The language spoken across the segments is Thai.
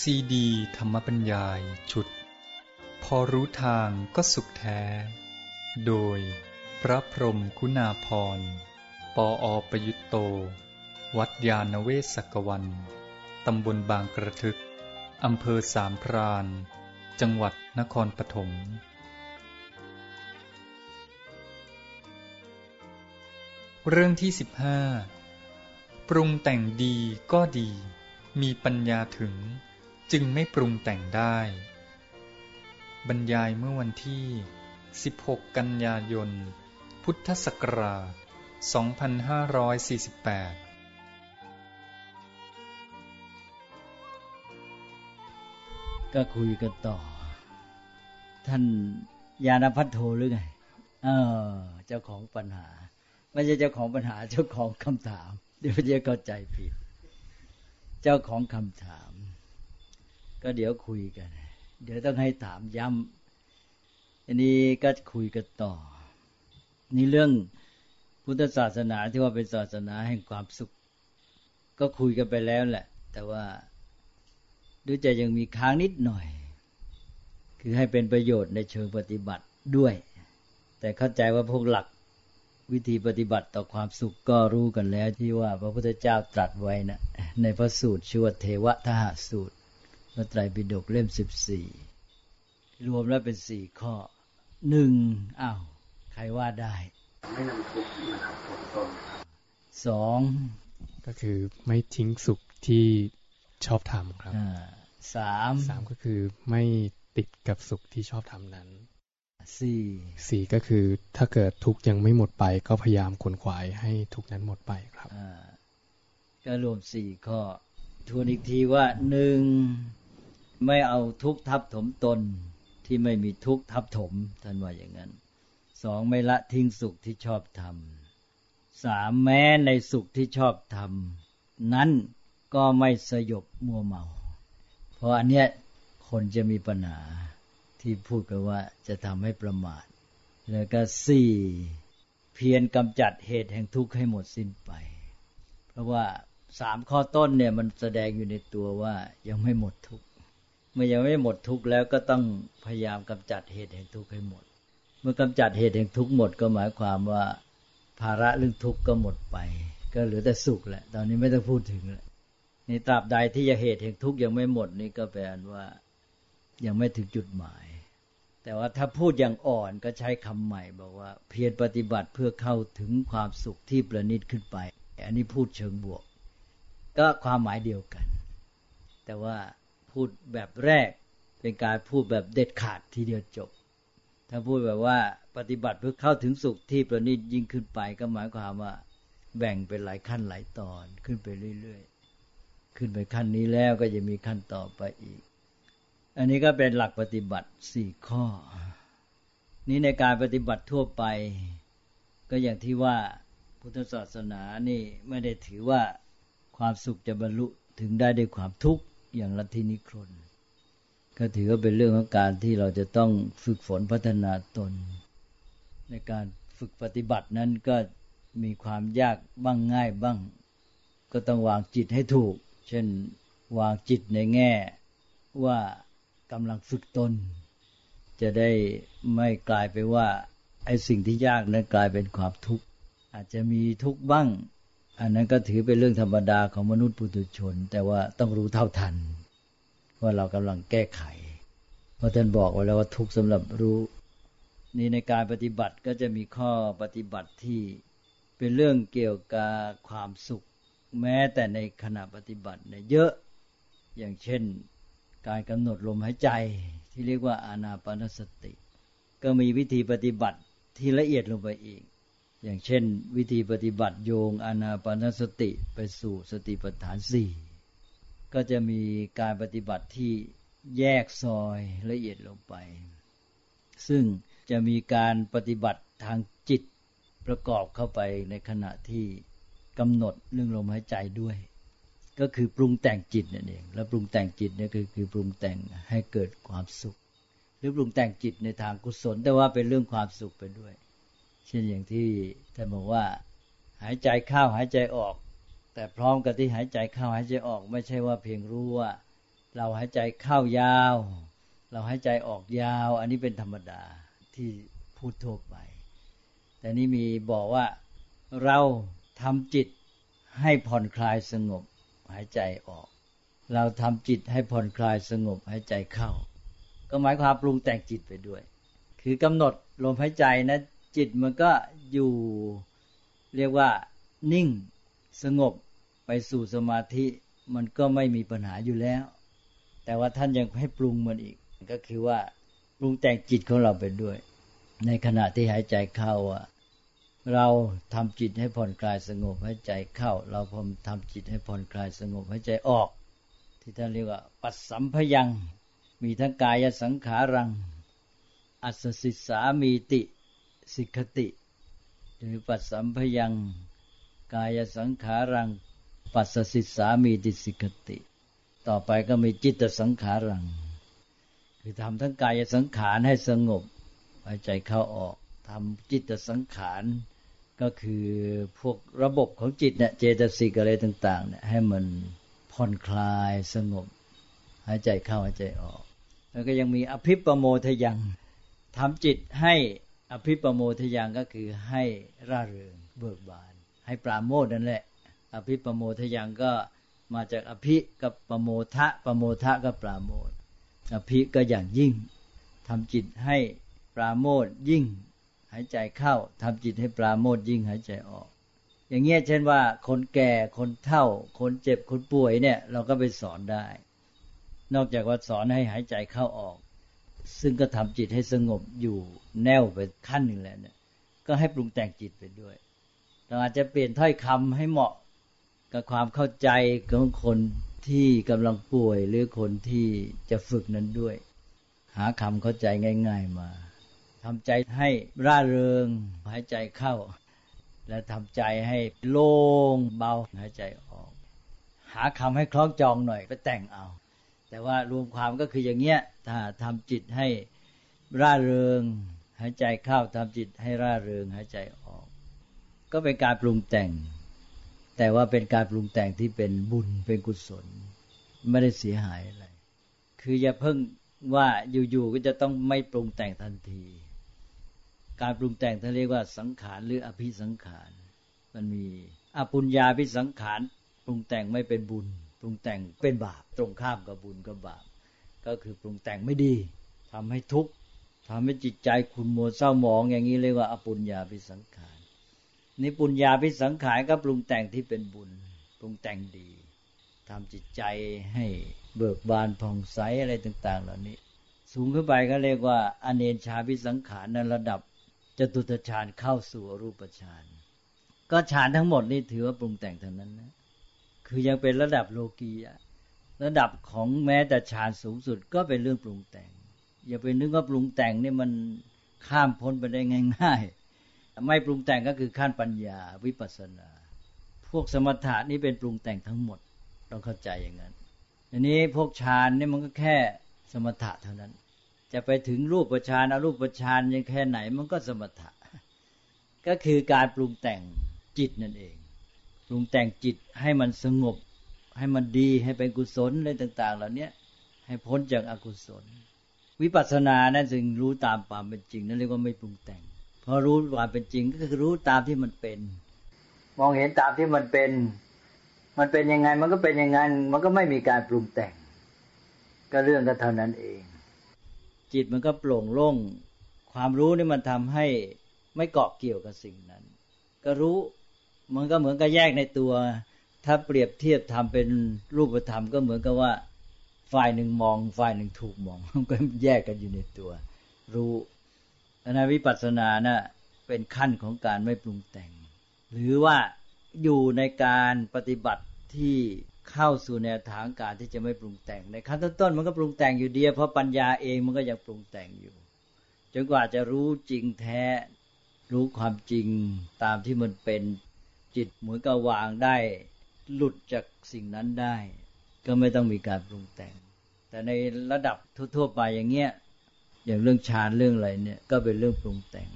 ซีดี ธรรมบัญญายชุด พอรู้ทางก็สุขแท้ โดยพระพรมคุณาพร ปออประยุตโต วัดยาณเวศกวัน ตำบลบางกระทึก อำเภอสามพราน จังหวัดนครปฐมเรื่องที่สิบห้าปรุงแต่งดีก็ดี มีปัญญาถึง จึงไม่ปรุงแต่งได้ บรรยายเมื่อวันที่ 16 กันยายน พุทธศักราช 2548ก็คุยกันต่อ ท่านยานพัฒโทหรือไง เออ เจ้าของปัญหา ไม่ใช่เจ้าของปัญหาเจ้าของคำถาม เดี๋ยวจะเข้าใจผิด เจ้าของคำถาม ก็เดี๋ยวคุยกัน เดี๋ยวต้องให้ถามย้ำอันนี้ก็คุยกันต่อ นี่เรื่องพุทธศาสนาที่ว่าเป็นศาสนาแห่งความสุข ก็คุยกันไปแล้วแหละ แต่ว่าดูจะยังมีค้างนิดหน่อย คือให้เป็นประโยชน์ในเชิงปฏิบัติด้วย แต่เข้าใจว่าพวกหลักวิธีปฏิบัติต่อความสุขก็รู้กันแล้วที่ว่าพระพุทธเจ้าตรัสไว้นะในพระสูตรชื่อว่าเทวทหสูตร พระไตรปิฎกเล่มสิบสี่รวมแล้วเป็นสี่ข้อหนึ่งอ้าวใครว่าได้ ไม่นำทุกข์มาทับถมตนสองก็คือไม่ทิ้งสุขที่ชอบทำครับสามสามก็คือไม่ติดกับสุขที่ชอบทำนั้นสี่สี่ก็คือถ้าเกิดทุกข์ยังไม่หมดไป ก็พยายามขนขวายให้ทุกข์นั้นหมดไปครับก็รวมสี่ข้อทวนอีกทีว่าหนึ่ง ไม่เอาทุกทับถมตนที่ไม่มีทุกทับถมท่านว่าอย่างนั้นสองไม่ละทิ้งสุขที่ชอบทำสามแม้ในสุขที่ชอบทำนั้นก็ไม่สยบมัวเมา เพราะอันเนี้ยคนจะมีปัญหาที่พูดกันว่าจะทำให้ประมาท แล้วก็สี่เพียรกำจัดเหตุแห่งทุกข์ให้หมดสิ้นไป เพราะว่าสามข้อต้นเนี่ยมันแสดงอยู่ในตัวว่ายังไม่หมดทุกข์ เมื่อยังไม่หมดทุกข์แล้วก็ต้องพยายามกำจัดเหตุแห่งทุกข์ให้หมด เมื่อกำจัดเหตุแห่งทุกข์หมดก็หมายความว่าภาระเรื่องทุกข์ก็หมดไป ก็เหลือแต่สุขแหละ ตอนนี้ไม่ต้องพูดถึงแล้วในตราบใดที่ยังเหตุแห่งทุกข์ยังไม่หมดนี่ก็แปลว่ายังไม่ถึงจุดหมาย แต่ว่าถ้าพูดอย่างอ่อนก็ใช้คำใหม่บอกว่า เพียรปฏิบัติเพื่อเข้าถึงความสุขที่ประณีตขึ้นไป อันนี้พูดเชิงบวก ก็ความหมายเดียวกัน แต่ว่า พูดแบบแรก เป็นการพูดแบบเด็ดขาดทีเดียวจบ ถ้าพูดแบบว่าปฏิบัติเพื่อเข้าถึงสุขที่ประณีตยิ่งขึ้นไปก็หมายความว่า แบ่งเป็นหลายขั้นหลายตอนขึ้นไปเรื่อยๆ ขึ้นไปขั้นนี้แล้วก็จะมีขั้นต่อไปอีก อันนี้ก็เป็นหลักปฏิบัติสี่ข้อ นี้ในการปฏิบัติทั่วไป ก็อย่างที่ว่าพุทธศาสนานี่ไม่ได้ถือว่าความสุขจะบรรลุถึงได้ด้วยความทุกข์ อย่างลัทธินิครนก็ถือว่าเป็นเรื่องของการที่เราจะต้องฝึกฝนพัฒนาตน ในการฝึกปฏิบัตินั้นก็มีความยากบ้างง่ายบ้าง ก็ต้องวางจิตให้ถูก เช่นวางจิตในแง่ว่ากำลังฝึกตน จะได้ไม่กลายไปว่าไอ้สิ่งที่ยากนั้นกลายเป็นความทุกข์อาจจะมีทุกข์บ้าง อันนั้นก็ถือเป็นเรื่องธรรมดาของมนุษย์ปุถุชน แต่ว่าต้องรู้เท่าทัน ว่าเรากำลังแก้ไข เพราะท่านบอกไว้แล้วว่าทุกสำหรับรู้ นี่ในการปฏิบัติก็จะมีข้อปฏิบัติที่เป็นเรื่องเกี่ยวกับความสุข แม้แต่ในขณะปฏิบัติเนี่ยเยอะอย่างเช่น การกำหนดลมหายใจที่เรียกว่าอานาปนสติ ก็มีวิธีปฏิบัติที่ละเอียดลงไปอีก อย่างเช่น วิธีปฏิบัติโยงอนาปนสติไปสู่สติปัฏฐานสี่ก็จะมีการปฏิบัติที่แยกซอยละเอียดลงไป ซึ่งจะมีการปฏิบัติทางจิตประกอบเข้าไปในขณะที่กำหนดเรื่องลมหายใจด้วย ก็คือปรุงแต่งจิตนั่นเอง แล้วปรุงแต่งจิตเนี่ยคือคือปรุงแต่งให้เกิดความสุข หรือปรุงแต่งจิตในทางกุศล แต่ว่าเป็นเรื่องความสุขไปด้วย เช่นอย่างที่ท่านบอกว่า หายใจเข้าหายใจออก แต่พร้อมกับที่หายใจเข้าหายใจออก ไม่ใช่ว่าเพียงรู้ว่า เราหายใจเข้ายาว เราหายใจออกยาว อันนี้เป็นธรรมดาที่พูดทั่วไป แต่นี่มีบอกว่าเราทำจิตให้ผ่อนคลายสงบหายใจออก เราทำจิตให้ผ่อนคลายสงบหายใจเข้า ก็หมายความปรุงแต่งจิตไปด้วย คือกำหนดลมหายใจนะ จิตมันก็อยู่เรียกว่านิ่งสงบไปสู่สมาธิมันก็ไม่มีปัญหาอยู่แล้ว แต่ว่าท่านยังให้ปรุงมันอีก ก็คือว่าปรุงแต่งจิตของเราไปด้วย ในขณะที่หายใจเข้าอะเราทำจิตให้ผ่อนคลายสงบหายใจเข้า เราพมทำจิตให้ผ่อนคลายสงบหายใจออก ที่ท่านเรียกว่า ปัสสัมพยัง มีทั้งกายสังขารัง อัศสิสามีติ สิกติ หรือปัสสัมพยัง กายสังขารัง ปัสสิสามีติสิกติ ต่อไปก็มีจิตสังขารัง คือทำทั้งกายสังขารให้สงบหายใจเข้าออกทำจิตสังขารก็คือพวกระบบของจิตเนี่ยเจตสิกอะไรต่างๆเนี่ยให้มันผ่อนคลายสงบหายใจเข้าหายใจออก แล้วก็ยังมีอภิปโมทยังทำจิตให้ อภิปโมทยังก็คือให้ร่าเริงเบิกบาน ให้ปราโมทนั่นแหละ อภิปโมทยังก็มาจากอภิกับปโมทะปโมทะก็ปราโมทอภิก็อย่างยิ่งทำจิตให้ปราโมทยิ่ง หายใจเข้าทำจิตให้ปราโมทยิ่งหายใจออก อย่างเงี้ยเช่นว่า คนแก่คนเฒ่า คนเจ็บคนป่วยเนี่ย เราก็ไปสอนได้ นอกจากว่าสอนให้หายใจเข้าออก ซึ่งก็ทำจิตให้สงบอยู่แน่วไปขั้นหนึ่งแล้วเนี่ย ก็ให้ปรุงแต่งจิตไปด้วยเราอาจจะเปลี่ยนถ้อยคำให้เหมาะกับความเข้าใจของคนที่กำลังป่วยหรือคนที่จะฝึกนั้นด้วย หาคำเข้าใจง่าย ๆมาทำใจให้ร่าเริงหายใจเข้า และทำใจให้โล่งเบาหายใจออก หาคำให้คล้องจองหน่อยไปแต่งเอา แต่ว่ารวมความก็คืออย่างเงี้ยถ้าทำจิตให้ร่าเริง หายใจเข้าทำจิตให้ร่าเริงหายใจออก ก็เป็นการปรุงแต่ง แต่ว่าเป็นการปรุงแต่งที่เป็นบุญเป็นกุศล ไม่ได้เสียหายอะไร คืออย่าเพิ่งว่าอยู่ๆก็จะต้องไม่ปรุงแต่งทันที การปรุงแต่งท่านเรียกว่าสังขารหรืออภิสังขาร มันมีอปุญญาพิสังขารปรุงแต่งไม่เป็นบุญ ปรุงแต่งเป็นบาปตรงข้ามกับบุญกับบาป ก็คือปรุงแต่งไม่ดีทำให้ทุกข์ทำให้จิตใจขุ่นมัวเศร้าหมองอย่างนี้เรียกว่าอปุญญาพิสังขารนี่ปุญญาพิสังขารก็ปรุงแต่งที่เป็นบุญ ปรุงแต่งดีทำจิตใจให้เบิกบานผ่องใสอะไรต่าง ๆ เหล่านี้ สูงขึ้นไปก็เรียกว่า อเนชาพิสังขารในระดับจตุตฌานเข้าสู่รูปฌานก็ฌานทั้งหมดนี่ถือว่าปรุงแต่งเท่านั้นนะ คือยังเป็นระดับโลกียระดับของแม้แต่ฌานสูงสุดก็เป็นเรื่องปรุงแต่ง อย่าไปนึกว่าปรุงแต่งนี่มันข้ามพ้นไปได้ง่ายๆไม่ปรุงแต่งก็คือขั้นปัญญาวิปัสสนา พวกสมถะนี่เป็นปรุงแต่งทั้งหมดต้องเข้าใจอย่างนั้นอันนี้พวกฌานนี่มันก็แค่สมถะเท่านั้น จะไปถึงรูปประชานอรูปประชานยังแค่ไหนมันก็สมถะ ก็คือการปรุงแต่งจิตนั่นเอง รุงแต่งจิตให้มันสงบ ให้มันดีให้เป็นกุศลอะไรต่าง ๆ เหล่านี้ให้พ้นจากอากุศล วิปัสสนานั่นจึงรู้ตามความเป็นจริงนั่นเรียกว่าไม่ปรุงแต่งพอรู้ความเป็นจริงก็คือรู้ตามที่มันเป็น มองเห็นตามที่มันเป็น มันเป็นยังไงมันก็เป็นอย่างนั้น มันก็ไม่มีการปรุงแต่ง ก็เรื่องก็เท่านั้นเอง จิตมันก็โปร่งโล่งความรู้นี่มันทำให้ไม่เกาะเกี่ยวกับสิ่งนั้น ก็รู้ มันก็เหมือนกับแยกในตัว ถ้าเปรียบเทียบทำเป็นรูปธรรมก็เหมือนกับว่า ฝ่ายหนึ่งมอง ฝ่ายหนึ่งถูกมอง มันก็แยกกันอยู่ในตัว รู้นวิปัสสนานะ่ะเป็นขั้นของการไม่ปรุงแต่ง หรือว่าอยู่ในการปฏิบัติที่เข้าสู่แนวทางการที่จะไม่ปรุงแต่ง ในขั้นต้นๆมันก็ปรุงแต่งอยู่เดียวเพราะปัญญาเองมันก็ยังปรุงแต่งอยู่ จนกว่าจะรู้จริงแท้ รู้ความจริงตามที่มันเป็น จิตเหมือนกับวางได้ หลุดจากสิ่งนั้นได้ ก็ไม่ต้องมีการปรุงแต่ง แต่ในระดับทั่วๆไปอย่างเงี้ยอย่างเรื่องฌานเรื่องอะไรเนี่ยก็เป็นเรื่องปรุงแต่ง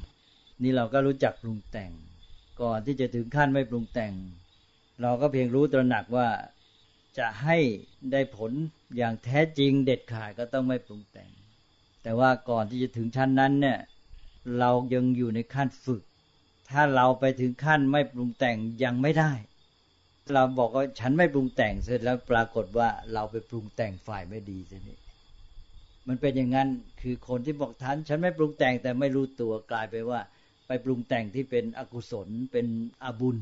นี่เราก็รู้จักปรุงแต่ง ก่อนที่จะถึงขั้นไม่ปรุงแต่ง เราก็เพียงรู้ตระหนักว่าจะให้ได้ผลอย่างแท้จริงเด็ดขาดก็ต้องไม่ปรุงแต่ง แต่ว่าก่อนที่จะถึงชั้นนั้นเนี่ยเรายังอยู่ในขั้นฝึก ถ้าเราไปถึงขั้นไม่ปรุงแต่งยังไม่ได้ เราบอกว่าฉันไม่ปรุงแต่งเสร็จแล้วปรากฏว่าเราไปปรุงแต่งฝ่ายไม่ดีทีนี้มันเป็นอย่างนั้นคือคนที่บอกท่านฉันไม่ปรุงแต่งแต่ไม่รู้ตัวกลายไปว่า ไปปรุงแต่งที่เป็นอกุศลเป็นอบุญ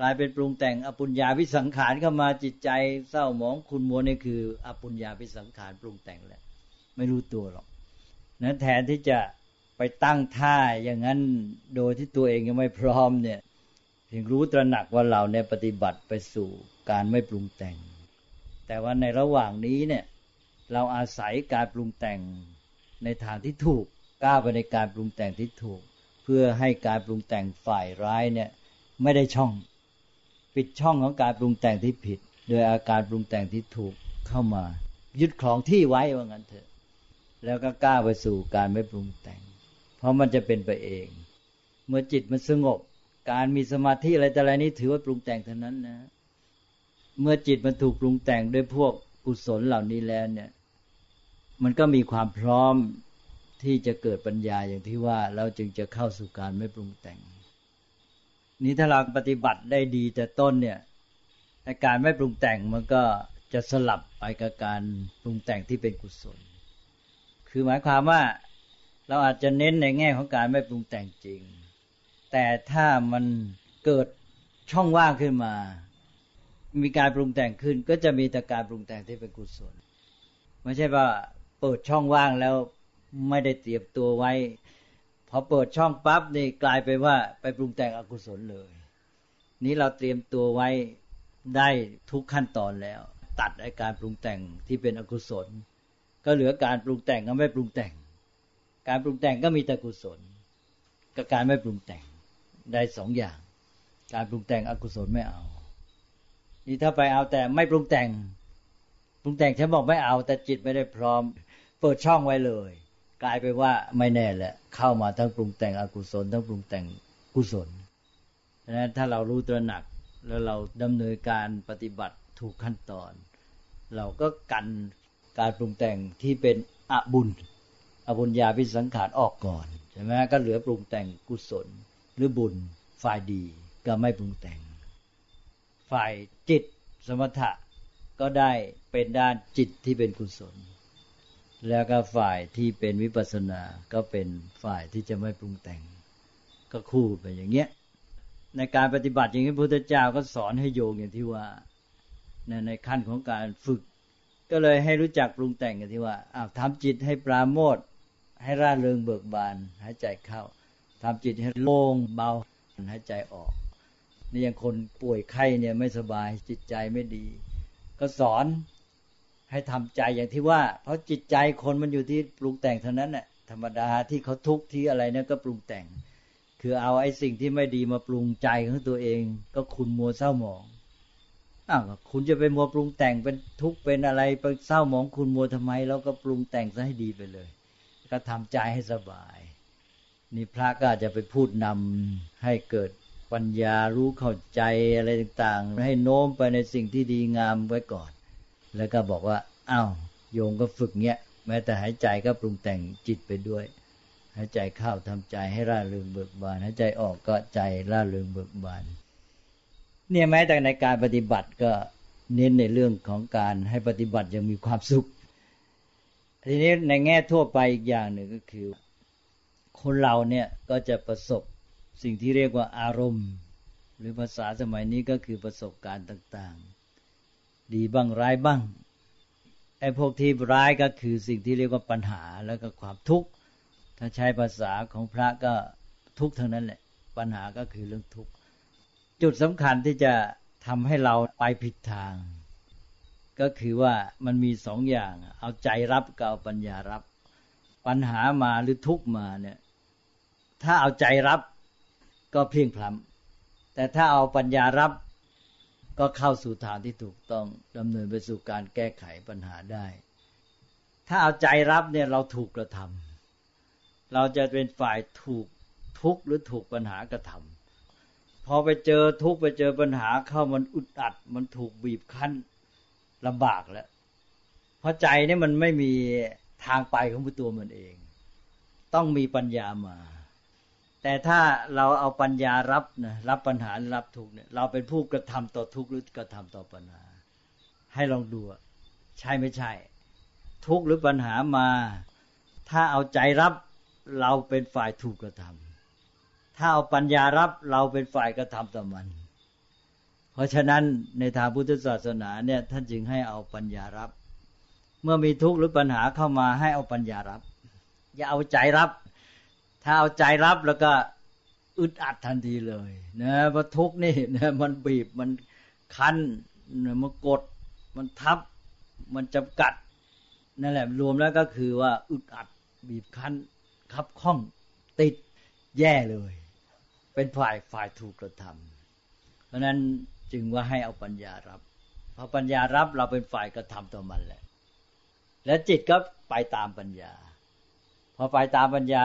กลายเป็นปรุงแต่งอปุญญาวิสังขารเข้ามาจิตใจเศร้าหมองคุณมัวนี่คือ อปุญญาวิสังขารปรุงแต่งแหละไม่รู้ตัวหรอกนั้นแทนที่จะ ไปตั้งท่าอย่างนั้นโดยที่ตัวเองยังไม่พร้อมเนี่ยถึงรู้ตระหนักว่าเราเนี่ยปฏิบัติไปสู่การไม่ปรุงแต่ง แต่ว่าในระหว่างนี้เนี่ยเราอาศัยการปรุงแต่งในทางที่ถูกก้าวไปในการปรุงแต่งที่ถูก เพื่อให้การปรุงแต่งฝ่ายร้ายเนี่ยไม่ได้ช่อง ปิดช่องของการปรุงแต่งที่ผิด โดยอาการปรุงแต่งที่ถูกเข้ามา ยึดครองที่ไว้ว่างั้นเถอะ แล้วก็กล้าไปสู่การไม่ปรุงแต่ง เพราะมันจะเป็นไปเอง เมื่อจิตมันสงบ การมีสมาธิอะไรแต่อะไรนี้ถือว่าปรุงแต่งเท่านั้นนะ เมื่อจิตมันถูกปรุงแต่งด้วยพวกกุศลเหล่านี้แล้วเนี่ย มันก็มีความพร้อมที่จะเกิดปัญญาอย่างที่ว่าเราจึงจะเข้าสู่การไม่ปรุงแต่ง นี้ถ้าเราปฏิบัติได้ดีแต่ต้นเนี่ยการไม่ปรุงแต่งมันก็จะสลับไปกับการปรุงแต่งที่เป็นกุศล คือหมายความว่า เราอาจจะเน้นในแง่ของการไม่ปรุงแต่งจริง แต่ถ้ามันเกิดช่องว่างขึ้นมา มีการปรุงแต่งขึ้น ก็จะมีแต่การปรุงแต่งที่เป็นกุศล ไม่ใช่ว่าเปิดช่องว่างแล้วไม่ได้เตรียมตัวไว้ พอเปิดช่องปั๊บนี่กลายไปว่าไปปรุงแต่งอกุศลเลย นี้เราเตรียมตัวไว้ได้ทุกขั้นตอนแล้ว ตัดอาการปรุงแต่งที่เป็นอกุศล ก็เหลือการปรุงแต่งก็ไม่ปรุงแต่ง การปรุงแต่งก็มีแต่กุศลกับการไม่ปรุงแต่งได้สองอย่าง การปรุงแต่งอกุศลไม่เอา นี่ถ้าไปเอาแต่ไม่ปรุงแต่ง ปรุงแต่งฉันบอกไม่เอา แต่จิตไม่ได้พร้อม เปิดช่องไว้เลย กลายไปว่าไม่แน่แหละเข้ามาทั้งปรุงแต่งอกุศลทั้งปรุงแต่งกุศลดังนั้นถ้าเรารู้ตระหนักแล้วเราดำเนินการปฏิบัติถูกขั้นตอน เราก็กันการปรุงแต่งที่เป็นอบุญ อบุญญาพิสังขารออกก่อนใช่ไหมก็เหลือปรุงแต่งกุศลหรือบุญฝ่ายดีก็ไม่ปรุงแต่ง ฝ่ายจิตสมถะก็ได้เป็นด้านจิตที่เป็นกุศล แล้วก็ฝ่ายที่เป็นวิปัสสนาก็เป็นฝ่ายที่จะไม่ปรุงแต่ง ก็คู่ไปอย่างเงี้ยในการปฏิบัติอย่างนี้พระพุทธเจ้าก็สอนให้โยงอย่างที่ว่าในในขั้นของการฝึก ก็เลยให้รู้จักปรุงแต่งกันที่ว่าอ้าวทำจิตให้ปราโมท ให้ร่าเริงเบิกบาน หายใจเข้าทำจิตให้โล่งเบาหายใจออก นี่ยังคนป่วยไข้เนี่ยไม่สบายจิตใจไม่ดี ก็สอนให้ทำใจอย่างที่ว่า เพราะจิตใจคนมันอยู่ที่ปรุงแต่งเท่านั้นแหละธรรมดาที่เขาทุกข์ที่อะไรนั่นก็ปรุงแต่ง คือเอาไอ้สิ่งที่ไม่ดีมาปรุงใจของตัวเอง ก็คุณมัวเศร้าหมองอ้าวคุณจะไปมัวปรุงแต่งเป็นทุกข์เป็นอะไรไปเศร้าหมองคุณมัวทำไม แล้วก็ปรุงแต่งซะให้ดีไปเลย ก็ทำใจให้สบาย นี่พระก็อาจจะไปพูดนำให้เกิดปัญญารู้เข้าใจอะไรต่างๆ ให้โน้มไปในสิ่งที่ดีงามไว้ก่อน แล้วก็บอกว่าอ้าวโยงก็ฝึกเนี้ยแม้แต่หายใจก็ปรุงแต่งจิตไปด้วยหายใจเข้าทำใจให้ร่าเริงเบิกบานหายใจออกก็ใจร่าเริงเบิกบาน เนี่ยแม้แต่ในการปฏิบัติก็เน้นในเรื่องของการให้ปฏิบัติยังมีความสุข ทีนี้ในแง่ทั่วไปอีกอย่างหนึ่งก็คือ คนเราเนี่ยก็จะประสบสิ่งที่เรียกว่าอารมณ์ หรือภาษาสมัยนี้ก็คือประสบการณ์ต่างๆ ดีบ้างร้ายบ้างไอ้พวกที่ร้ายก็คือสิ่งที่เรียกว่าปัญหาแล้วก็ความทุกข์ถ้าใช้ภาษาของพระก็ทุกข์ทั้งนั้นแหละปัญหาก็คือเรื่องทุกข์จุดสำคัญที่จะทำให้เราไปผิดทาง ก็คือว่ามันมีสองอย่าง เอาใจรับกับเอาปัญญารับ ปัญหามาหรือทุกมาเนี่ย ถ้าเอาใจรับก็เพียงพล้ำแต่ถ้าเอาปัญญารับก็เข้าสู่ทางที่ถูกต้องดำเนินไปสู่การแก้ไขปัญหาได้ ถ้าเอาใจรับเนี่ยเราถูกกระทำเราจะเป็นฝ่ายถูกทุกข์หรือถูกปัญหากระทำพอไปเจอทุกข์ไปเจอปัญหาเข้ามันอุดอัด มันถูกบีบคั้น ลำบากแล้ว เพราะใจนี่มันไม่มีทางไปของตัวมันเอง ต้องมีปัญญามา แต่ถ้าเราเอาปัญญารับนะรับปัญหารับทุกเนี่ย เราเป็นผู้กระทำต่อทุกหรือกระทำต่อปัญหา ให้ลองดูใช่ไม่ใช่ ทุกหรือปัญหามา ถ้าเอาใจรับเราเป็นฝ่ายถูกกระทำถ้าเอาปัญญารับเราเป็นฝ่ายกระทำต่อมัน เพราะฉะนั้นในทางพุทธศาสนาเนี่ยท่านจึงให้เอาปัญญารับ เมื่อมีทุกข์หรือปัญหาเข้ามาให้เอาปัญญารับ อย่าเอาใจรับ ถ้าเอาใจรับแล้วก็อึดอัดทันทีเลยนะเพราะทุกข์นี่นะมันบีบมันคั้นมันกด มันทับ มันจำกัดนั่นแหละรวมแล้วก็คือว่าอึดอัดบีบคั้นคับข้องติดแย่เลย เป็นฝ่ายฝ่ายถูกกระทำเพราะนั้น จึงว่าให้เอาปัญญารับพอปัญญารับเราเป็นฝ่ายกระทำต่อมันแหละ และจิตก็ไปตามปัญญา พอไปตามปัญญา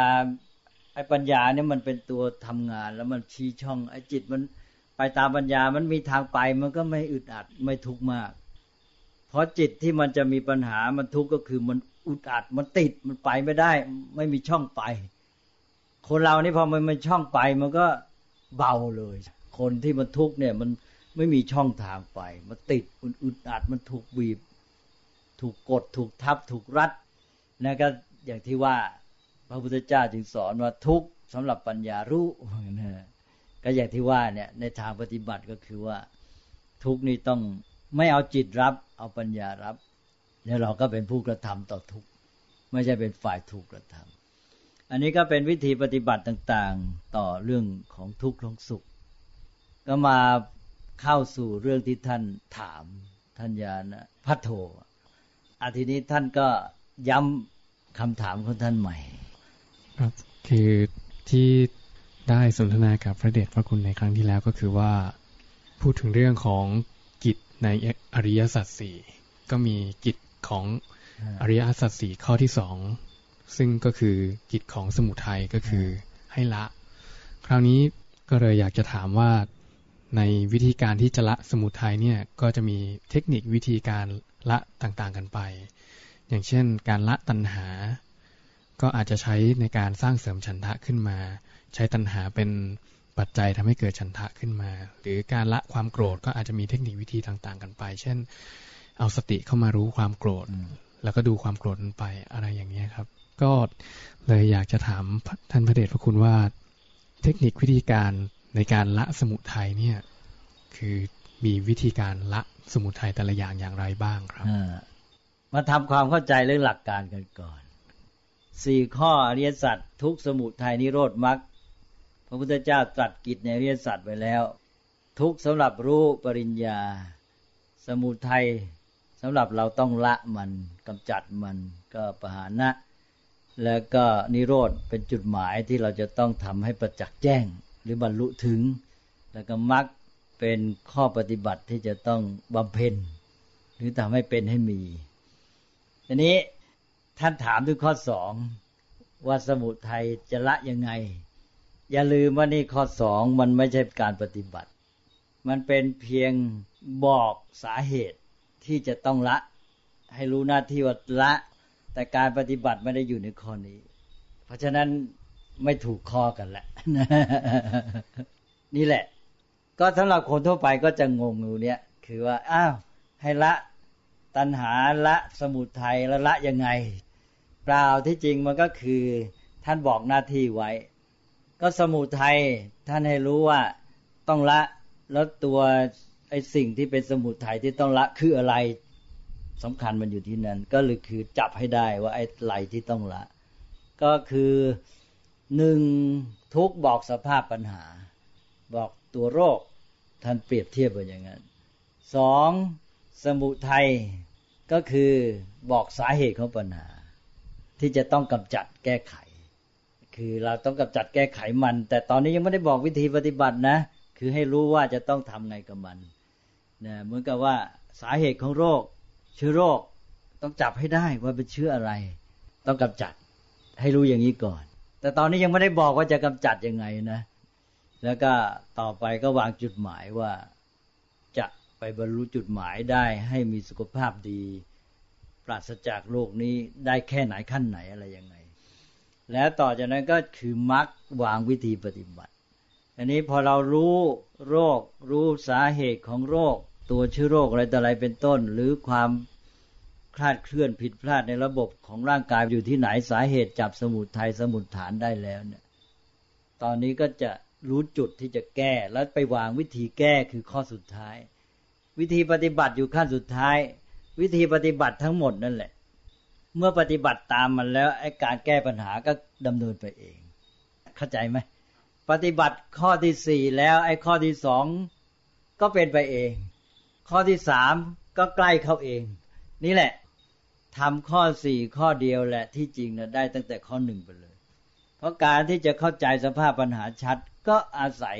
ไอ้ปัญญาเนี่ยมันเป็นตัวทำงาน แล้วมันชี้ช่องไอ้จิตมันไปตามปัญญามันมีทางไปมันก็ไม่อึดอัดไม่ทุกข์มาก เพราะจิตที่มันจะมีปัญหามันทุกข์ก็คือมันอุดอัดมันติดมันไปไม่ได้ ไม่มีช่องไป คนเรานี่พอมันมีช่องไปมันก็เบาเลย คนที่มันทุกข์เนี่ยมัน ไม่มีช่องทางไป มันติดอุดอัดมันถูกบีบ ถูกกด ถูกทับ ถูกรัดนะก็อย่างที่ว่าพระพุทธเจ้าจึงสอนว่าทุกสำหรับปัญญารู้นะก็อย่างที่ว่าเนี่ยในทางปฏิบัติก็คือว่า ทุกนี่ต้องไม่เอาจิตรับ เอาปัญญารับเนี่ยเราก็เป็นผู้กระทำต่อทุกไม่ใช่เป็นฝ่ายถูกกระทำอันนี้ก็เป็นวิธีปฏิบัติต่างๆ ต่อเรื่องของทุกข์ของสุข ก็มา เข้าสู่เรื่องที่ท่านถามท่านยานะพัทโธอาทีนี้ท่านก็ย้ำคำถามของท่านใหม่ครับคือที่ได้สนทนากับพระเดชพระคุณในครั้งที่แล้วก็คือว่า พูดถึงเรื่องของกิจในอริยสัจสี่ก็มีกิจของอริยสัจสี่ข้อที่สองซึ่งก็คือกิจของสมุทัยก็คือให้ละ คราวนี้ก็เลยอยากจะถามว่า ในวิธีการที่จะละสมุทัยเนี่ยก็จะมีเทคนิควิธีการละต่างๆกันไป อย่างเช่น การละตัณหา ก็อาจจะใช้ในการสร้างเสริมฉันทะขึ้นมา ใช้ตัณหาเป็นปัจจัยทำให้เกิดฉันทะขึ้นมา หรือการละความโกรธก็อาจจะมีเทคนิควิธีต่างๆ กันไป เช่น เอาสติเข้ามารู้ความโกรธ แล้วก็ดูความโกรธนั้นไปอะไรอย่างนี้ครับ ก็เลยอยากจะถามท่านพระเดชพระคุณว่า เทคนิควิธีการ ในการละสมุทัยเนี่ย คือมีวิธีการละสมุทัยแต่ละอย่างอย่างไรบ้างครับมาทำความเข้าใจเรื่องหลักการกันก่อนสี่ข้ออริยสัจทุกสมุทัยนิโรธมรรคพระพุทธเจ้าตรัสกิจในอริยสัจไว้แล้ว ทุกสำหรับรู้ปริญญา สมุทัยสำหรับเราต้องละมันกำจัดมันก็ปหานะ แล้วก็นิโรธเป็นจุดหมายที่เราจะต้องทำให้ประจักษ์แจ้ง รือบรรลุถึง แล้วก็มรรคเป็นข้อปฏิบัติที่จะต้องบำเพ็ญ หรือทำให้เป็นให้มีทีนี้ท่านถามด้วยข้อสองว่าสมุทัยจะละยังไง อย่าลืมว่านี่ข้อสองมันไม่ใช่การปฏิบัติ มันเป็นเพียงบอกสาเหตุที่จะต้องละ ให้รู้หน้าที่ว่าละ แต่การปฏิบัติไม่ได้อยู่ในข้อนี้ เพราะฉะนั้น ไม่ถูกข้อกันแหละนี่แหละ ก็สำหรับคนทั่วไปก็จะงงอยู่เนี่ย คือว่า อ้าวให้ละตัณหาละสมุทัยละละยังไง เปล่าที่จริงมันก็คือ ท่านบอกหน้าที่ไว้ ก็สมุทัยท่านให้รู้ว่าต้องละแล้วตัวไอ้สิ่งที่เป็นสมุทัยที่ต้องละคืออะไรสำคัญมันอยู่ที่นั้น ก็เลยคือจับให้ได้ว่าไอ้ไหลที่ต้องละ ก็คือ หนึ่งทุกบอกสภาพปัญหา บอกตัวโรคท่านเปรียบเทียบไว้อย่างนั้นสองสมุทัยก็คือบอกสาเหตุของปัญหา ที่จะต้องกำจัดแก้ไข คือเราต้องกำจัดแก้ไขมัน แต่ตอนนี้ยังไม่ได้บอกวิธีปฏิบัตินะ คือให้รู้ว่าจะต้องทำไงกับมันนะเหมือนกับว่าสาเหตุของโรค เชื้อโรคต้องจับให้ได้ว่าเป็นเชื้ออะไร ต้องกำจัดให้รู้อย่างนี้ก่อน แต่ตอนนี้ยังไม่ได้บอกว่าจะกำจัดยังไงนะ แล้วก็ต่อไปก็วางจุดหมายว่าจะไปบรรลุจุดหมายได้ให้มีสุขภาพดี ปราศจากโรคนี้ได้แค่ไหนขั้นไหนอะไรยังไง แล้วต่อจากนั้นก็คือมรรควางวิธีปฏิบัติ อันนี้พอเรารู้โรค รู้สาเหตุของโรค ตัวเชื้อโรคอะไรต่ออะไรเป็นต้น หรือความ คลาดเคลื่อนผิดพลาดในระบบของร่างกายอยู่ที่ไหนสาเหตุจับสมุดไทยสมุดฐานได้แล้วเนี่ย ตอนนี้ก็จะรู้จุดที่จะแก้แล้วไปวางวิธีแก้คือข้อสุดท้าย วิธีปฏิบัติอยู่ขั้นสุดท้าย วิธีปฏิบัติทั้งหมดนั่นแหละ เมื่อปฏิบัติตามมันแล้วไอ้การแก้ปัญหาก็ดำเนินไปเอง เข้าใจไหมปฏิบัติข้อที่สี่แล้วไอ้ข้อที่สองก็เป็นไปเอง ข้อที่สามก็ใกล้เข้าเอง นี่แหละ ทำข้อสี่ข้อเดียวแหละที่จริงนะได้ตั้งแต่ข้อหนึ่งไปเลย เพราะการที่จะเข้าใจสภาพปัญหาชัด ก็อาศัย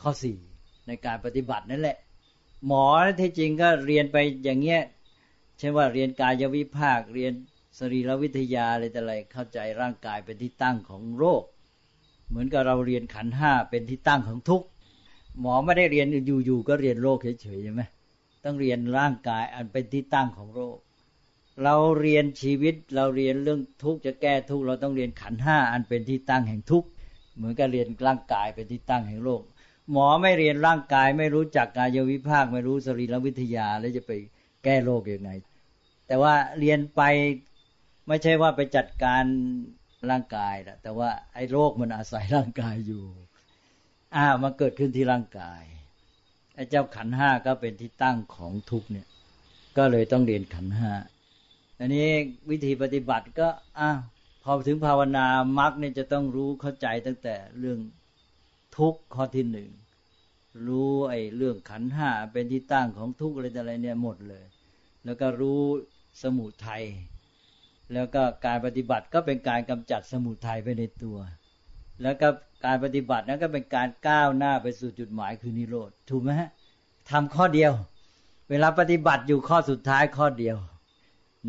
ข้อสี่ในการปฏิบัตินั่นแหละ หมอที่จริงก็เรียนไปอย่างเงี้ยเช่นว่าเรียนกายวิภาคเรียนสรีรวิทยาอะไรแต่อะไรเข้าใจร่างกายเป็นที่ตั้งของโรค เหมือนกับเราเรียนขันห้าเป็นที่ตั้งของทุกหมอไม่ได้เรียนอยู่ๆก็เรียนโรคเฉยๆใช่ไหมต้องเรียนร่างกายอันเป็นที่ตั้งของโรค เราเรียนชีวิตเราเรียนเรื่องทุกข์จะแก้ทุกข์เราต้องเรียนขันห้าอันเป็นที่ตั้งแห่งทุกข์เหมือนกับเรียนร่างกายเป็นที่ตั้งแห่งโลก หมอไม่เรียนร่างกายไม่รู้จักกายวิภาค ไม่รู้สรีรวิทยาแล้วจะไปแก้โรคยังไง แต่ว่าเรียนไปไม่ใช่ว่าไปจัดการร่างกายนะแต่ว่าไอ้โรคมันอาศัยร่างกายอยู่อ่ามาเกิดขึ้นที่ร่างกายไอ้เจ้าขันห้าก็เป็นที่ตั้งของทุกเนี่ย ก็เลยต้องเรียนขันห้า อันนี้วิธีปฏิบัติก็อะพอถึงภาวนามรรคเนี่ยจะต้องรู้เข้าใจตั้งแต่เรื่องทุกข้อที่หนึ่งรู้ไอ้เรื่องขันห้าเป็นที่ตั้งของทุกอะไรอะไรเนี่ยหมดเลย แล้วก็รู้สมุทัยแล้วก็การปฏิบัติก็เป็นการกำจัดสมุทัยไปในตัว แล้วก็การปฏิบัตินั้นก็เป็นการก้าวหน้าไปสู่จุดหมายคือนิโรธถูกไหมฮะทำข้อเดียว เวลาปฏิบัติอยู่ข้อสุดท้ายข้อเดียว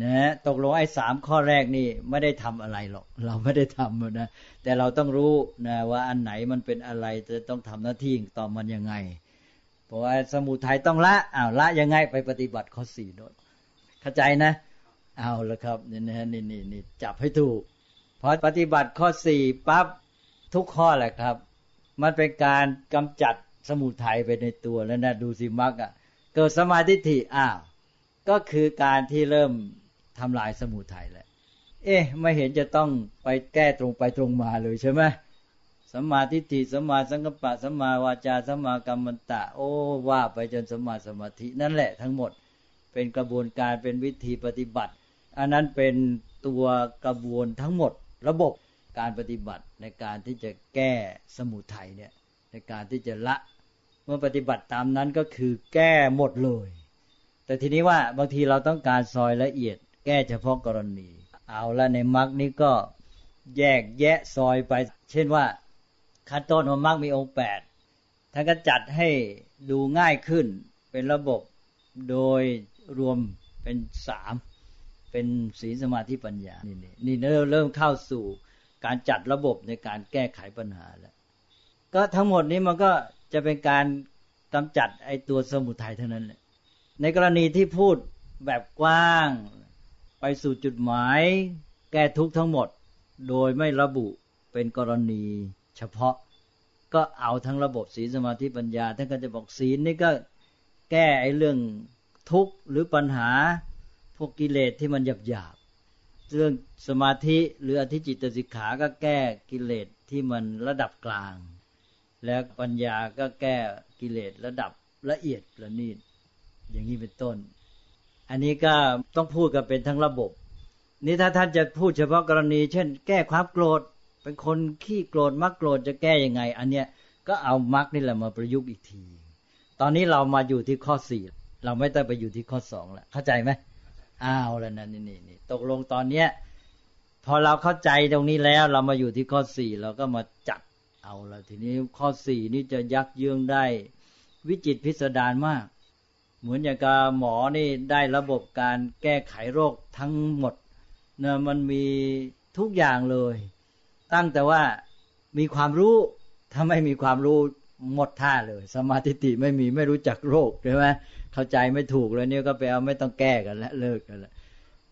นะตกลงไอ้สามข้อแรกนี่ไม่ได้ทำอะไรหรอก เราไม่ได้ทำนะแต่เราต้องรู้นะว่าอันไหนมันเป็นอะไรจะต้องทำหน้าที่ต่อมันยังไง เพราะว่าสมุทัยต้องละอ้าวละยังไงไปปฏิบัติข้อสี่โน้ตเข้าใจนะเอาละครับนี่นะนี่นี่นี่จับให้ถูกพอปฏิบัติข้อสี่ปั๊บทุกข้อแหละครับ มันเป็นการกำจัดสมุทัยไปในตัวแล้วนะดูสิมักอะเกิดสมาธิิอ้าวก็คือการที่เริ่ม ทำลายสมุทัยแหละ เอ๊ะ ไม่เห็นจะต้องไปแก้ตรงไปตรงมาเลยใช่ไหมสัมมาทิฏฐิสัมมาสังกัปปะสัมมาวาจาสัมมากัมมันตะ โอ้ว่าไปจนสัมมาสมาธินั่นแหละทั้งหมดเป็นกระบวนการเป็นวิธีปฏิบัติ อันนั้นเป็นตัวกระบวนทั้งหมด ระบบการปฏิบัติในการที่จะแก้สมุทัยเนี่ยในการที่จะละเมื่อปฏิบัติตามนั้นก็คือแก้หมดเลย แต่ทีนี้ว่าบางทีเราต้องการซอยละเอียด แก้เฉพาะกรณี เอาละในมรรคนี้ก็แยกแยะซอยไป เช่นว่าขั้นต้นของมรรคมีองค์แปดท่านก็จัดให้ดูง่ายขึ้นเป็นระบบโดยรวมเป็นสามเป็นศีลสมาธิปัญญา นี่นี่นี่เริ่มเข้าสู่การจัดระบบในการแก้ไขปัญหาแล้ว ก็ทั้งหมดนี้มันก็จะเป็นการกำจัดไอตัวสมุทัยเท่านั้นแหละในกรณีที่พูดแบบกว้าง ไปสู่จุดหมายแก้ทุกทั้งหมด โดยไม่ระบุเป็นกรณีเฉพาะ ก็เอาทั้งระบบศีลสมาธิปัญญาท่านก็จะบอกศีลนี่ก็แก้ไอ้เรื่องทุกข์หรือปัญหาพวกกิเลสที่มันหยาบหยาบเรื่องสมาธิหรืออธิจิตสิกขาก็แก้กิเลสที่มันระดับกลาง แล้วปัญญาก็แก้กิเลสระดับละเอียดละนีดอย่างนี้เป็นต้น อันนี้ก็ต้องพูดกันเป็นทั้งระบบ นี่ถ้าท่านจะพูดเฉพาะกรณี เช่น แก้ความโกรธ เป็นคนขี้โกรธมักโกรธจะแก้ยังไง อันเนี้ยก็เอามักนี่แหละมาประยุกต์อีกที ตอนนี้เรามาอยู่ที่ข้อสี่เราไม่ต้องไปอยู่ที่ข้อสองแล้วเข้าใจไหมอ้าวแล้วนะนี่นี่นี่ตกลงตอนเนี้ยพอเราเข้าใจตรงนี้แล้ว เรามาอยู่ที่ข้อสี่เราก็มาจัดเอาแล้วทีนี้ข้อสี่นี่จะยักเยื้องได้ วิจิตพิสดารมาก เหมือนอย่างกับหมอนี่ได้ระบบการแก้ไขโรคทั้งหมดเนะมันมีทุกอย่างเลย ตั้งแต่ว่ามีความรู้ถ้าไม่มีความรู้หมดท่าเลย สมาธิติไม่มีไม่รู้จักโรคใช่ไหมเข้าใจไม่ถูกเลยเนี่ยก็ไปเอาไม่ต้องแก้กันแล้วเลิกกันแล้ว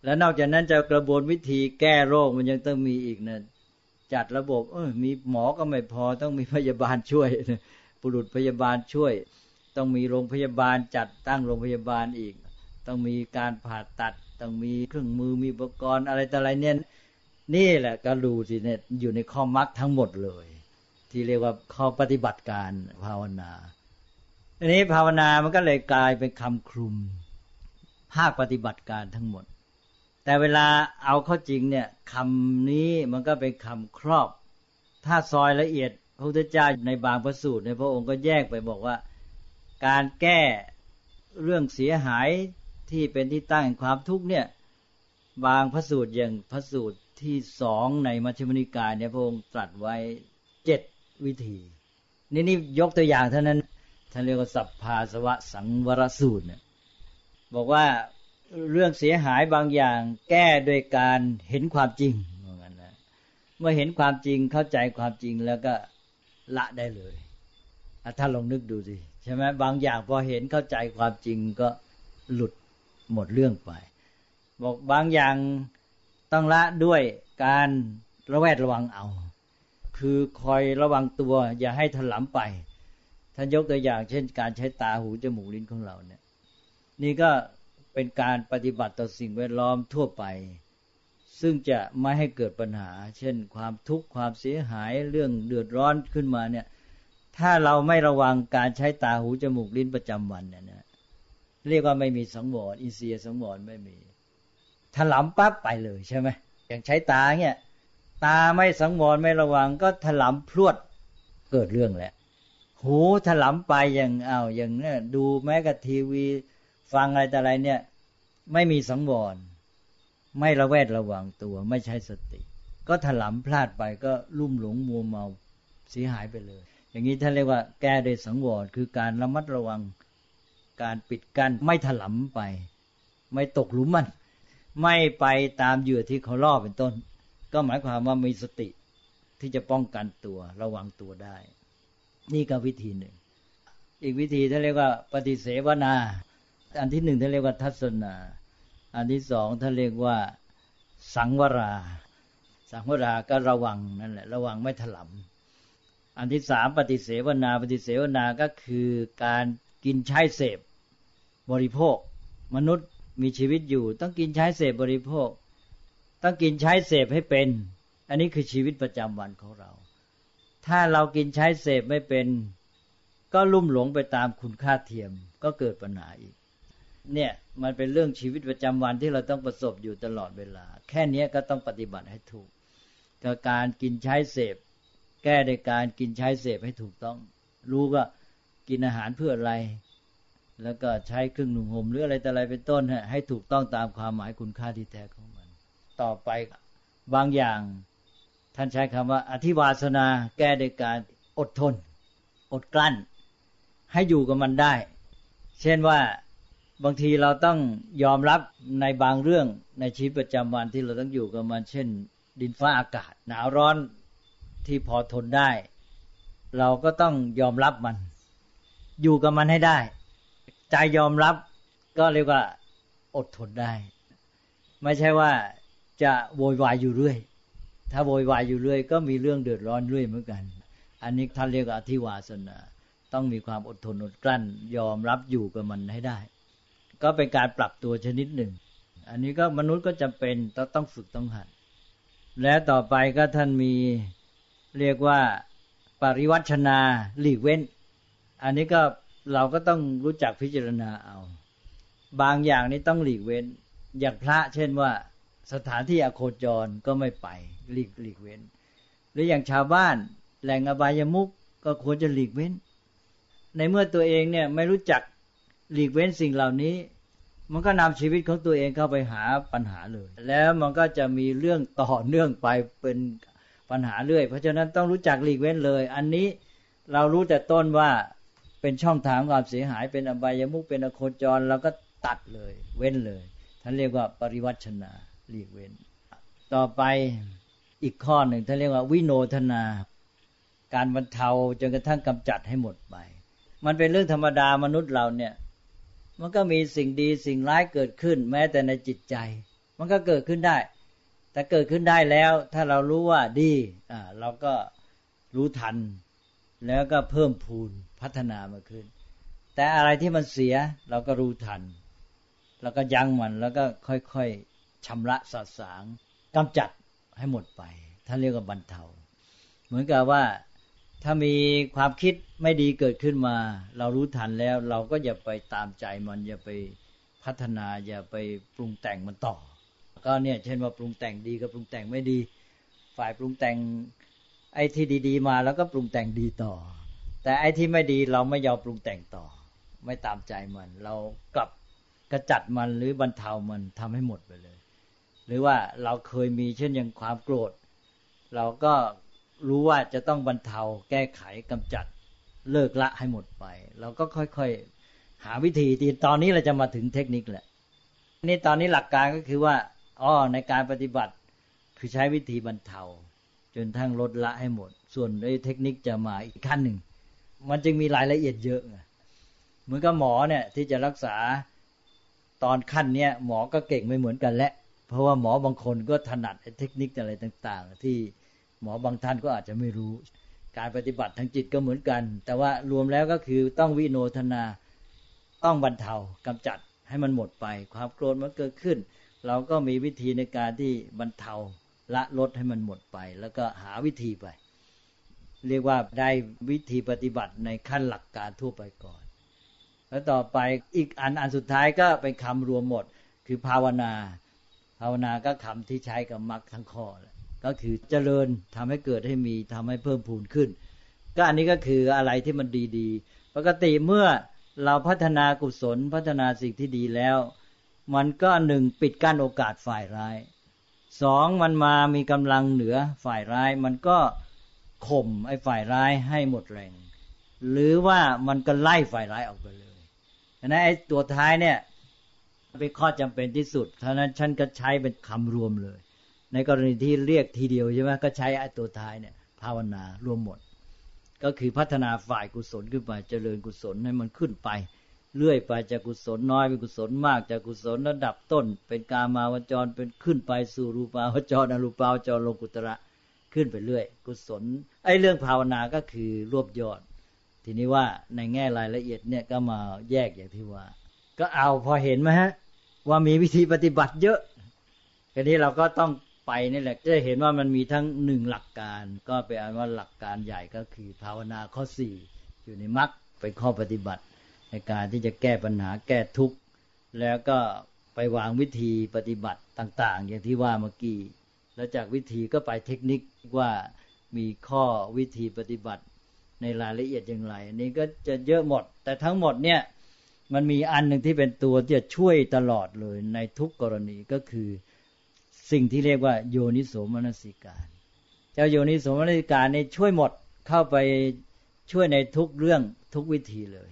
แล้วนอกจากนั้นจะกระบวนวิธีแก้โรคมันยังต้องมีอีกนะจัดระบบ เออมีหมอก็ไม่พอต้องมีพยาบาลช่วยบุรุษพยาบาลช่วย ต้องมีโรงพยาบาลจัดตั้งโรงพยาบาลอีก ต้องมีการผ่าตัด ต้องมีเครื่องมือมีอุปกรณ์อะไรต่ออะไรเนี่ยนี่แหละก็ดูสิเนี่ยอยู่ในข้อมรรคทั้งหมดเลย ที่เรียกว่าข้อปฏิบัติการภาวนาอันนี้ภาวนามันก็เลยกลายเป็นคำคลุม ภาคปฏิบัติการทั้งหมด แต่เวลาเอาเข้าจริงเนี่ยคำนี้มันก็เป็นคำครอบ ถ้าซอยละเอียดพระพุทธเจ้าในบางพระสูตรในพระองค์ก็แยกไปบอกว่า การแก้เรื่องเสียหายที่เป็นที่ตั้งแห่งความทุกข์เนี่ย บางพระสูตรอย่างพระสูตรที่สองในมัชฌิมนิกายเนี่ยพระองค์ตรัสไว้เจ็ดวิธี นี่นี่ยกตัวอย่างเท่านั้นท่านเรียกว่าสัพพาสวะสังวรสูตรเนี่ยบอกว่าเรื่องเสียหายบางอย่างแก้โดยการเห็นความจริงเหมือนกันนะเมื่อเห็นความจริงเข้าใจความจริงแล้วก็ละได้เลยถ้าลองนึกดูสิ ใช่ไหมบางอย่างพอเห็นเข้าใจความจริงก็หลุดหมดเรื่องไป บอกบางอย่างต้องละด้วยการระแวดระวังเอา คือคอยระวังตัวอย่าให้ถลำไปท่านยกตัวอย่างเช่น การใช้ตาหูจมูกลิ้นของเราเนี่ย นี่ก็เป็นการปฏิบัติต่อสิ่งแวดล้อมทั่วไป ซึ่งจะไม่ให้เกิดปัญหา เช่น ความทุกข์ความเสียหายเรื่องเดือดร้อนขึ้นมาเนี่ย ถ้าเราไม่ระวังการใช้ตาหูจมูกลิ้นประจำวันเนี่ยนะเรียกว่าไม่มีสังวรอินเสียสังวรไม่มีถลำปั๊บไปเลยใช่ไหมอย่างใช้ตาเนี่ยตาไม่สังวรไม่ระวังก็ถลำพรวดเกิดเรื่องแหละ หูถลำไปอย่างเอาอย่างเนี่ยดูแม้กับทีวีฟังอะไรแต่อะไรเนี่ย ไม่มีสังวร ไม่ระแวดระวังตัวไม่ใช้สติ ก็ถลำพลาดไปก็ลุ่มหลงมัวเมาเสียหายไปเลย อย่างนี้ท่านเรียกว่าแก้โดยสังวรคือการระมัดระวังการปิดกั้นไม่ถลำไป ไม่ตกหลุมมัน ไม่ไปตามเหยื่อที่เขาล่อเป็นต้น ก็หมายความว่ามีสติที่จะป้องกันตัวระวังตัวได้ นี่ก็วิธีหนึ่ง อีกวิธีท่านเรียกว่า ปฏิเสวนา อันที่หนึ่งท่านเรียกว่าทัศนา อันที่สองท่านเรียกว่าสังวรา สังวราก็ระวังนั่นแหละ ระวังไม่ถลำ อันที่สามปฏิเสวนาปฏิเสวนาก็คือการกินใช้เสพบริโภค มนุษย์มีชีวิตอยู่ ต้องกินใช้เสพบริโภค ต้องกินใช้เสพให้เป็น อันนี้คือชีวิตประจำวันของเรา ถ้าเรากินใช้เสพไม่เป็น ก็ลุ่มหลงไปตามคุณค่าเทียมก็เกิดปัญหาอีก เนี่ยมันเป็นเรื่องชีวิตประจำวันที่เราต้องประสบอยู่ตลอดเวลา แค่นี้ก็ต้องปฏิบัติให้ถูกกับการกินใช้เสพ แก้ในการกินใช้เสพให้ถูกต้อง รู้ว่ากินอาหารเพื่ออะไร แล้วก็ใช้เครื่องหนุ่งห่มหรืออะไรแต่อะไรเป็นต้น ให้ถูกต้องตามความหมายคุณค่าที่แท้ของมัน ต่อไปบางอย่าง ท่านใช้คำว่า อธิวาสนาแก้โดยการอดทน อดกลั้น ให้อยู่กับมันได้ เช่นว่าบางทีเราต้องยอมรับในบางเรื่องในชีวิตประจำวันที่เราต้องอยู่กับมัน เช่น ดินฟ้าอากาศ หนาวร้อน ที่พอทนได้ เราก็ต้องยอมรับมัน อยู่กับมันให้ได้ ใจยอมรับก็เรียกว่า อดทนได้ ไม่ใช่ว่าจะโวยวายอยู่เรื่อย ถ้าโวยวายอยู่เรื่อย ก็มีเรื่องเดือดร้อนเรื่อยเหมือนกัน อันนี้ท่านเรียกอธิวาสนาต้องมีความอดทนอดกลั้น ยอมรับอยู่กับมันให้ได้ ก็เป็นการปรับตัวชนิดหนึ่ง อันนี้ก็มนุษย์ก็จำเป็นต้องต้องฝึกต้องหัดและต่อไปก็ท่านมี เรียกว่าปริวัชนาหลีกเว้น อันนี้ก็เราก็ต้องรู้จักพิจารณาเอา บางอย่างนี้ต้องหลีกเว้น อย่างพระเช่นว่าสถานที่อโคจรก็ไม่ไปหลีกหลีกเว้น หรืออย่างชาวบ้านแหล่งอบายมุกก็ควรจะหลีกเว้น ในเมื่อตัวเองเนี่ยไม่รู้จักหลีกเว้นสิ่งเหล่านี้ มันก็นำชีวิตของตัวเองเข้าไปหาปัญหาเลย แล้วมันก็จะมีเรื่องต่อเนื่องไปเป็น ปัญหาเรื่อย เพราะฉะนั้นต้องรู้จักหลีกเว้นเลย อันนี้เรารู้แต่ต้นว่าเป็นช่องทางความเสียหายเป็นอบายมุกเป็นอโคจรเราก็ตัดเลย เว้นเลยท่านเรียกว่าปริวัชนาหลีกเว้น ต่อไปอีกข้อหนึ่งท่านเรียกว่าวิโนทนา การบรรเทาจนกระทั่งกำจัดให้หมดไป มันเป็นเรื่องธรรมดามนุษย์เราเนี่ยมันก็มีสิ่งดีสิ่งร้ายเกิดขึ้น แม้แต่ในจิตใจ มันก็เกิดขึ้นได้ แต่เกิดขึ้นได้แล้ว ถ้าเรารู้ว่าดีอ่าเราก็รู้ทัน แล้วก็เพิ่มพูนพัฒนามาขึ้น แต่อะไรที่มันเสียเราก็รู้ทัน แล้วก็ยั้งมันแล้วก็ค่อยๆชำระสะสางกำจัดให้หมดไปท่านเรียกว่าบรรเทา เหมือนกับว่าถ้ามีความคิดไม่ดีเกิดขึ้นมา เรารู้ทันแล้ว เราก็อย่าไปตามใจมันอย่าไปพัฒนาอย่าไปปรุงแต่งมันต่อ ก็เนี่ยเช่นว่าปรุงแต่งดีกับปรุงแต่งไม่ดี ฝ่ายปรุงแต่งไอ้ที่ดี ๆ มาแล้วก็ปรุงแต่งดีต่อ แต่ไอ้ที่ไม่ดีเราไม่ยอมปรุงแต่งต่อ ไม่ตามใจมัน เรากลับกระจัดมันหรือบรรเทามันทำให้หมดไปเลย หรือว่าเราเคยมีเช่นอย่างความโกรธ เราก็รู้ว่าจะต้องบรรเทาแก้ไขกำจัดเลิกละให้หมดไป เราก็ค่อยๆหาวิธีที่ตอนนี้เราจะมาถึงเทคนิคแหละนี่ตอนนี้หลักการก็คือว่า อ๋อในการปฏิบัติ คือใช้วิธีบรรเทา จนทั้งลดละให้หมด ส่วนไอ้เทคนิคจะมาอีกขั้นหนึ่ง มันจึงมีรายละเอียดเยอะเหมือนกับหมอเนี่ยที่จะรักษาตอนขั้นเนี้ยหมอก็เก่งไม่เหมือนกันและเพราะว่าหมอบางคนก็ถนัดเทคนิคอะไรต่าง ๆ ที่หมอบางท่านก็อาจจะไม่รู้ การปฏิบัติทางจิตก็เหมือนกัน แต่ว่ารวมแล้วก็คือต้องวิโนทนาต้องบรรเทากำจัดให้มันหมดไป ความโกรธมันเกิดขึ้น เราก็มีวิธีในการที่บรรเทาละลดให้มันหมดไป แล้วก็หาวิธีไป เรียกว่าได้วิธีปฏิบัติในขั้นหลักการทั่วไปก่อน แล้วต่อไปอีกอันอันสุดท้ายก็เป็นคำรวมหมด คือภาวนา ภาวนาก็คำที่ใช้กับมรรคทั้งข้อแหละก็คือเจริญทำให้เกิดให้มีทำให้เพิ่มพูนขึ้น ก็อันนี้ก็คืออะไรที่มันดีๆ ปกติเมื่อเราพัฒนากุศลพัฒนาสิ่งที่ดีแล้ว มันก็หนึ่งปิดกั้นโอกาสฝ่ายร้ายสองมันมามีกำลังเหนือฝ่ายร้าย มันก็ข่มไอ้ฝ่ายร้ายให้หมดแรง หรือว่ามันก็ไล่ฝ่ายร้ายออกไปเลยฉะนั้นไอ้ตัวท้ายเนี่ยเป็นข้อจำเป็นที่สุดท่านั้นฉันก็ใช้เป็นคำรวมเลย ในกรณีที่เรียกทีเดียวใช่ไหมก็ใช้ไอ้ตัวท้ายเนี่ยภาวนารวมหมด ก็คือพัฒนาฝ่ายกุศลขึ้นไปเจริญกุศลให้มันขึ้นไป เรื่อยไปจากกุศลน้อยเป็นกุศลมากจากกุศลระดับต้น เป็นกามาวจรเป็นขึ้นไปสู่รูปาวจรอรูปาวจรโลกุตระขึ้นไปเรื่อย กุศลไอ้เรื่องภาวนาก็คือรวบยอด ทีนี้ว่าในแง่รายละเอียดเนี่ยก็มาแยกอย่างที่ว่า ก็เอาพอเห็นไหมฮะ ว่ามีวิธีปฏิบัติเยอะทีนี้เราก็ต้องไปนี่แหละจะเห็นว่ามันมีทั้งหนึ่งหลักการ ก็เป็นอันว่าหลักการใหญ่ก็คือภาวนาข้อสี่อยู่ในมรรคเป็นข้อปฏิบัติ ในการที่จะแก้ปัญหาแก้ทุกข์ แล้วก็ไปวางวิธีปฏิบัติต่าง ๆ อย่างที่ว่าเมื่อกี้ แล้วจากวิธีก็ไปเทคนิคว่ามีข้อวิธีปฏิบัติในรายละเอียดอย่างไร อันนี้ก็จะเยอะหมด แต่ทั้งหมดเนี่ยมันมีอันหนึ่งที่เป็นตัวที่จะช่วยตลอดเลยในทุกกรณีก็คือสิ่งที่เรียกว่าโยนิโสมนสิการ เจ้าโยนิโสมนสิการนี่ช่วยหมดเข้าไปช่วยในทุกเรื่องทุกวิธีเลย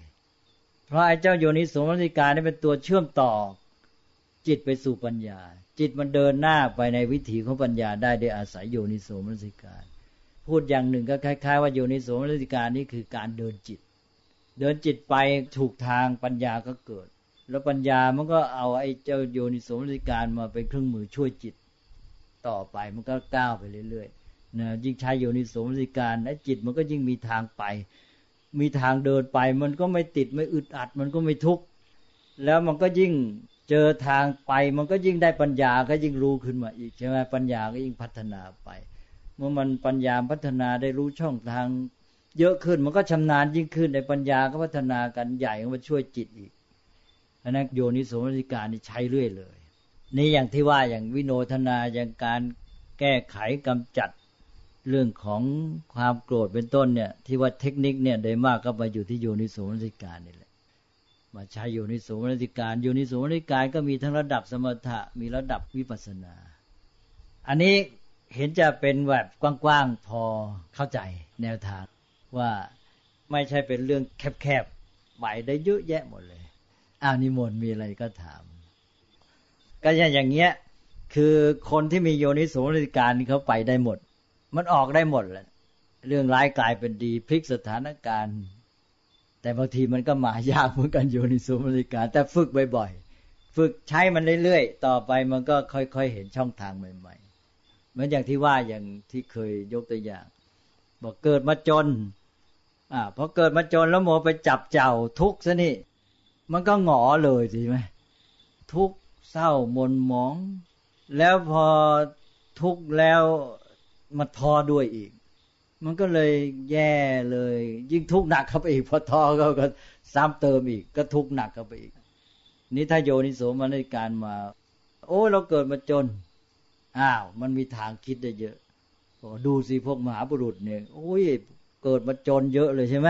เพราะไอ้เจ้าโยนิสมนสิการนี่เป็นตัวเชื่อมต่อ จิตไปสู่ปัญญา จิตมันเดินหน้าไปในวิถีของปัญญาได้ด้วยอาศัยโยนิโสมนสิการ พูดอย่างหนึ่งก็คล้าย ๆ ว่าโยนิสมนสิการนี่คือการเดินจิต เดินจิตไปถูกทางปัญญาก็เกิด แล้วปัญญามันก็เอาไอ้เจ้าโยนิสมนสิการมาเป็นเครื่องมือช่วยจิต ต่อไปมันก็ก้าวไปเรื่อยๆนะยิ่งใช้โยนิสมนสิการไอ้จิตมันก็ยิ่งมีทางไป มีทางเดินไป มันก็ไม่ติดไม่อึดอัด มันก็ไม่ทุกข์แล้วมันก็ยิ่งเจอทางไป มันก็ยิ่งได้ปัญญาก็ยิ่งรู้ขึ้นมาอีกใช่ไหมปัญญาก็ยิ่งพัฒนาไป เมื่อมันปัญญาพัฒนาได้รู้ช่องทาง เยอะขึ้นมันก็ชำนาญยิ่งขึ้นในปัญญาก็พัฒนากันใหญ่ก็มาช่วยจิตอีกอันนั้นโยนิสมนสิการนี่ใช้เรื่อยเลย นี่อย่างที่ว่าอย่างวิโนทนาอย่างการแก้ไขกำจัด เรื่องของความโกรธเป็นต้นเนี่ย ที่ว่าเทคนิคเนี่ยโดยมากก็มาอยู่ที่โยนิโสมนสิการนี่แหละมาใช้โยนิโสมนสิการโยนิโสมนสิการก็มีทั้งระดับสมถะมีระดับวิปัสนา อันนี้เห็นจะเป็นแบบกว้างๆพอเข้าใจแนวทางว่าไม่ใช่เป็นเรื่องแคบๆไปได้เยอะแยะหมดเลยอ้าวนิมนต์มีอะไรก็ถาม ก็อย่างเงี้ยคือคนที่มีโยนิโสมนสิการเขาไปได้หมด มันออกได้หมดแหละ เรื่องร้ายกลายเป็นดีพลิกสถานการณ์ แต่บางทีมันก็มายากเหมือนกันโยนิโสมนสิการ แต่ฝึกบ่อยๆ ฝึกใช้มันเรื่อยๆ ต่อไปมันก็ค่อยๆ เห็นช่องทางใหม่ๆ เหมือนอย่างที่ว่าอย่างที่เคยยกตัวอย่าง บอกเกิดมาจน อ่าพอเกิดมาจนแล้วโมไปจับเจ้าทุกข์ซะนี่ มันก็หงอเลยใช่ไหมทุกข์เศร้ามนหมอง แล้วพอทุกข์แล้ว มาทอด้วยอีก มันก็เลยแย่เลย ยิ่งทุกข์หนักเข้าไปอีกพอทอก็ก็ซ้ำเติมอีก ก็ทุกข์หนักเข้าไปอีก นี่ถ้าโยนิโสมนสิการมา โอ้เราเกิดมาจน อ้าว มันมีทางคิดได้เยอะดูสิพวกมหาบุรุษเนี่ยโอ้ยเกิดมาจนเยอะเลยใช่ไหม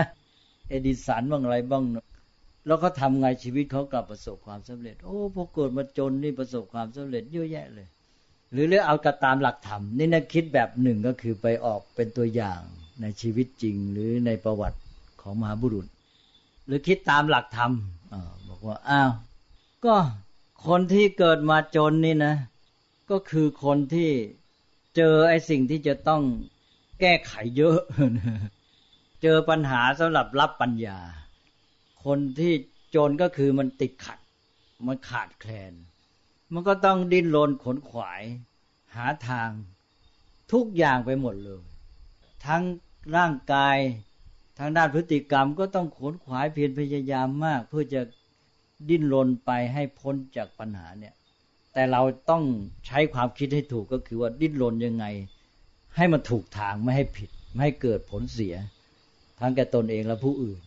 เอดิสันบ้างอะไรบ้าง แล้วเขาทาไงชีวิตเขากลับประสบความสำเร็จ โอ้พอเกิดมาจนนี่ประสบความสำเร็จเยอะแยะเลย หรือเรื่องเอากระตามหลักธรรมนี่นะคิดแบบหนึ่งก็คือไปออกเป็นตัวอย่างในชีวิตจริง หรือในประวัติของมหาบุรุษ หรือคิดตามหลักธรรมอบอกว่าอ้าวก็คนที่เกิดมาจนนี่นะ ก็คือคนที่เจอไอ้สิ่งที่จะต้องแก้ไขเยอะ เจอปัญหาสำหรับรับปัญญา คนที่จนก็คือมันติดขัด มันขาดแคลน มันก็ต้องดิ้นรนขนขวาย หาทางทุกอย่างไปหมดเลย ทั้งร่างกายทางด้านพฤติกรรมก็ต้องขนขวายเพียรพยายามมาก เพื่อจะดิ้นรนไปให้พ้นจากปัญหาเนี่ย แต่เราต้องใช้ความคิดให้ถูกก็คือว่าดิ้นรนยังไง ให้มันถูกทางไม่ให้ผิด ไม่ให้เกิดผลเสีย ทั้งแก่ตนเองและผู้อื่น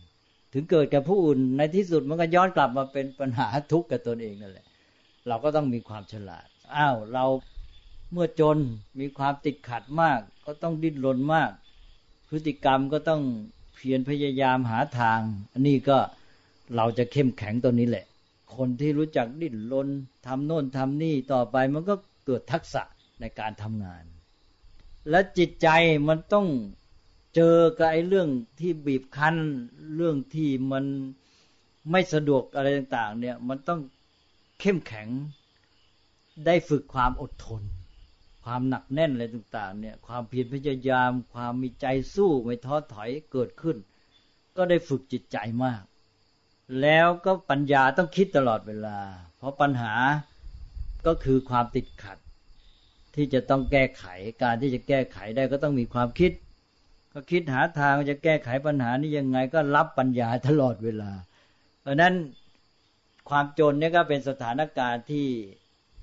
ถึงเกิดแก่ผู้อื่นในที่สุดมันก็ย้อนกลับมาเป็นปัญหาทุกข์กับตนเองนั่นแหละ เราก็ต้องมีความฉลาด อ้าวเราเมื่อจนมีความติดขัดมาก ก็ต้องดิ้นรนมาก พฤติกรรมก็ต้องเพียรพยายามหาทาง อันนี้ก็เราจะเข้มแข็งตัวนี้แหละ คนที่รู้จักดิ้นรนทำโน่นทำนี่ต่อไปมันก็เกิดทักษะในการทำงาน และจิตใจมันต้องเจอกับไอ้เรื่องที่บีบคั้นเรื่องที่มันไม่สะดวกอะไรต่าง ๆ เนี่ยมันต้อง เข้มแข็ง ได้ฝึกความอดทน ความหนักแน่นอะไรต่าง ๆ เนี่ย ความเพียรพยายาม ความมีใจสู้ไม่ท้อถอยเกิดขึ้น ก็ได้ฝึกจิตใจมาก แล้วก็ปัญญาต้องคิดตลอดเวลา เพราะปัญหาก็คือความติดขัด ที่จะต้องแก้ไขการที่จะแก้ไขได้ก็ต้องมีความคิด ก็คิดหาทางจะแก้ไขปัญหานี้ยังไงก็รับปัญญาตลอดเวลา เพราะนั้น ความจนเนี่ยก็เป็นสถานการณ์ที่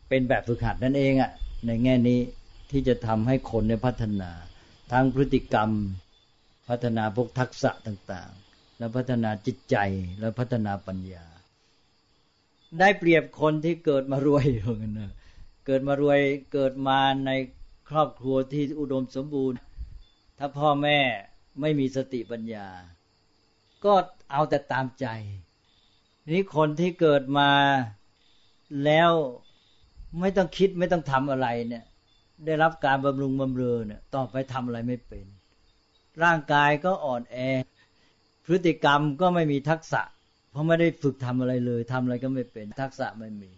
เป็นแบบฝึกหัดนั่นเองอะ่ะในแง่นี้ที่จะทำให้คนในพัฒนา ทั้งพฤติกรรม พัฒนาพวกทักษะต่างๆ แล้วพัฒนาจิตใจแล้วพัฒนาปัญญา ได้เปรียบคนที่เกิดมารวยเหมือนกันนะเกิดมารวยเกิดมาในครอบครัวที่อุดมสมบูรณ์ ถ้าพ่อแม่ไม่มีสติปัญญา ก็เอาแต่ตามใจ นี้คนที่เกิดมาแล้วไม่ต้องคิดไม่ต้องทำอะไรเนี่ย ได้รับการบำรุงบำเรอเนี่ยต่อไปทำอะไรไม่เป็น ร่างกายก็อ่อนแอ พฤติกรรมก็ไม่มีทักษะ เพราะไม่ได้ฝึกทำอะไรเลยทำอะไรก็ไม่เป็น ทักษะไม่มี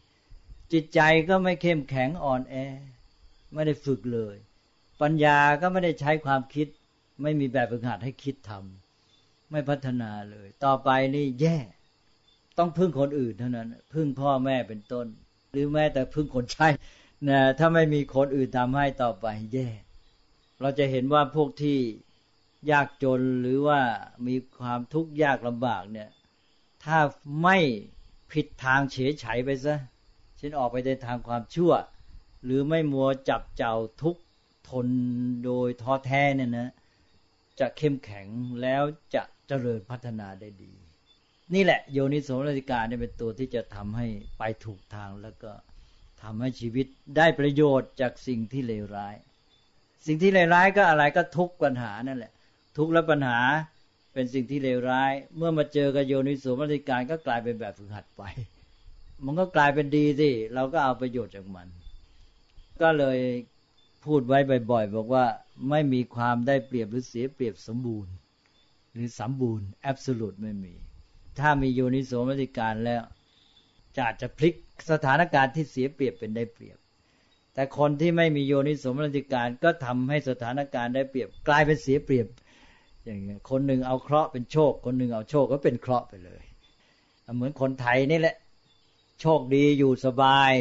จิตใจก็ไม่เข้มแข็งอ่อนแอ ไม่ได้ฝึกเลย ปัญญาก็ไม่ได้ใช้ความคิด ไม่มีแบบฝึกหัดให้คิดทำไม่พัฒนาเลย ต่อไปนี่แย่ ต้องพึ่งคนอื่นเท่านั้น พึ่งพ่อแม่เป็นต้น หรือแม้แต่พึ่งคนใช้นะถ้าไม่มีคนอื่นทำให้ต่อไปแย่ เราจะเห็นว่าพวกที่ยากจนหรือว่ามีความทุกข์ยากลำบากเนี่ย ถ้าไม่ผิดทางเฉยไฉไปซะเช่นออกไปในทางความชั่ว หรือไม่มัวจับเจ้าทุกทนโดยท้อแท้เนี่ยนะ จะเข้มแข็งแล้วจะเจริญพัฒนาได้ดี นี่แหละโยนิสมนสิการเนี่ยเป็นตัวที่จะทำให้ไปถูกทางแล้วก็ทำให้ชีวิตได้ประโยชน์จากสิ่งที่เลวร้าย สิ่งที่เลวร้ายก็อะไรก็ทุกปัญหานั่นแหละ ทุกและปัญหาเป็นสิ่งที่เลวร้าย เมื่อมาเจอกับโยนิสมรติการก็กลายเป็นแบบฝึกหัดไป มันก็กลายเป็นดีสิเราก็เอาประโยชน์จากมัน ก็เลยพูดไว้บ่อยๆบอกว่าไม่มีความได้เปรียบหรือเสียเปรียบสมบูรณ์ หรือสมบูรณ์แอบสูตไม่มี ถ้ามีโยนิโสมรติการแล้วจะจะพลิกสถานการณ์ที่เสียเปรียบเป็นได้เปรียบ แต่คนที่ไม่มีโยนิสมรติการก็ทำให้สถานการณ์ได้เปรียบ กลายเป็นเสียเปรียบ อย่างเงี้ยคนหนึ่งเอาเคราะห์เป็นโชค คนหนึ่งเอาโชคก็เป็นเคราะห์ไปเลย เหมือนคนไทยนี่แหละ โชคดีอยู่สบาย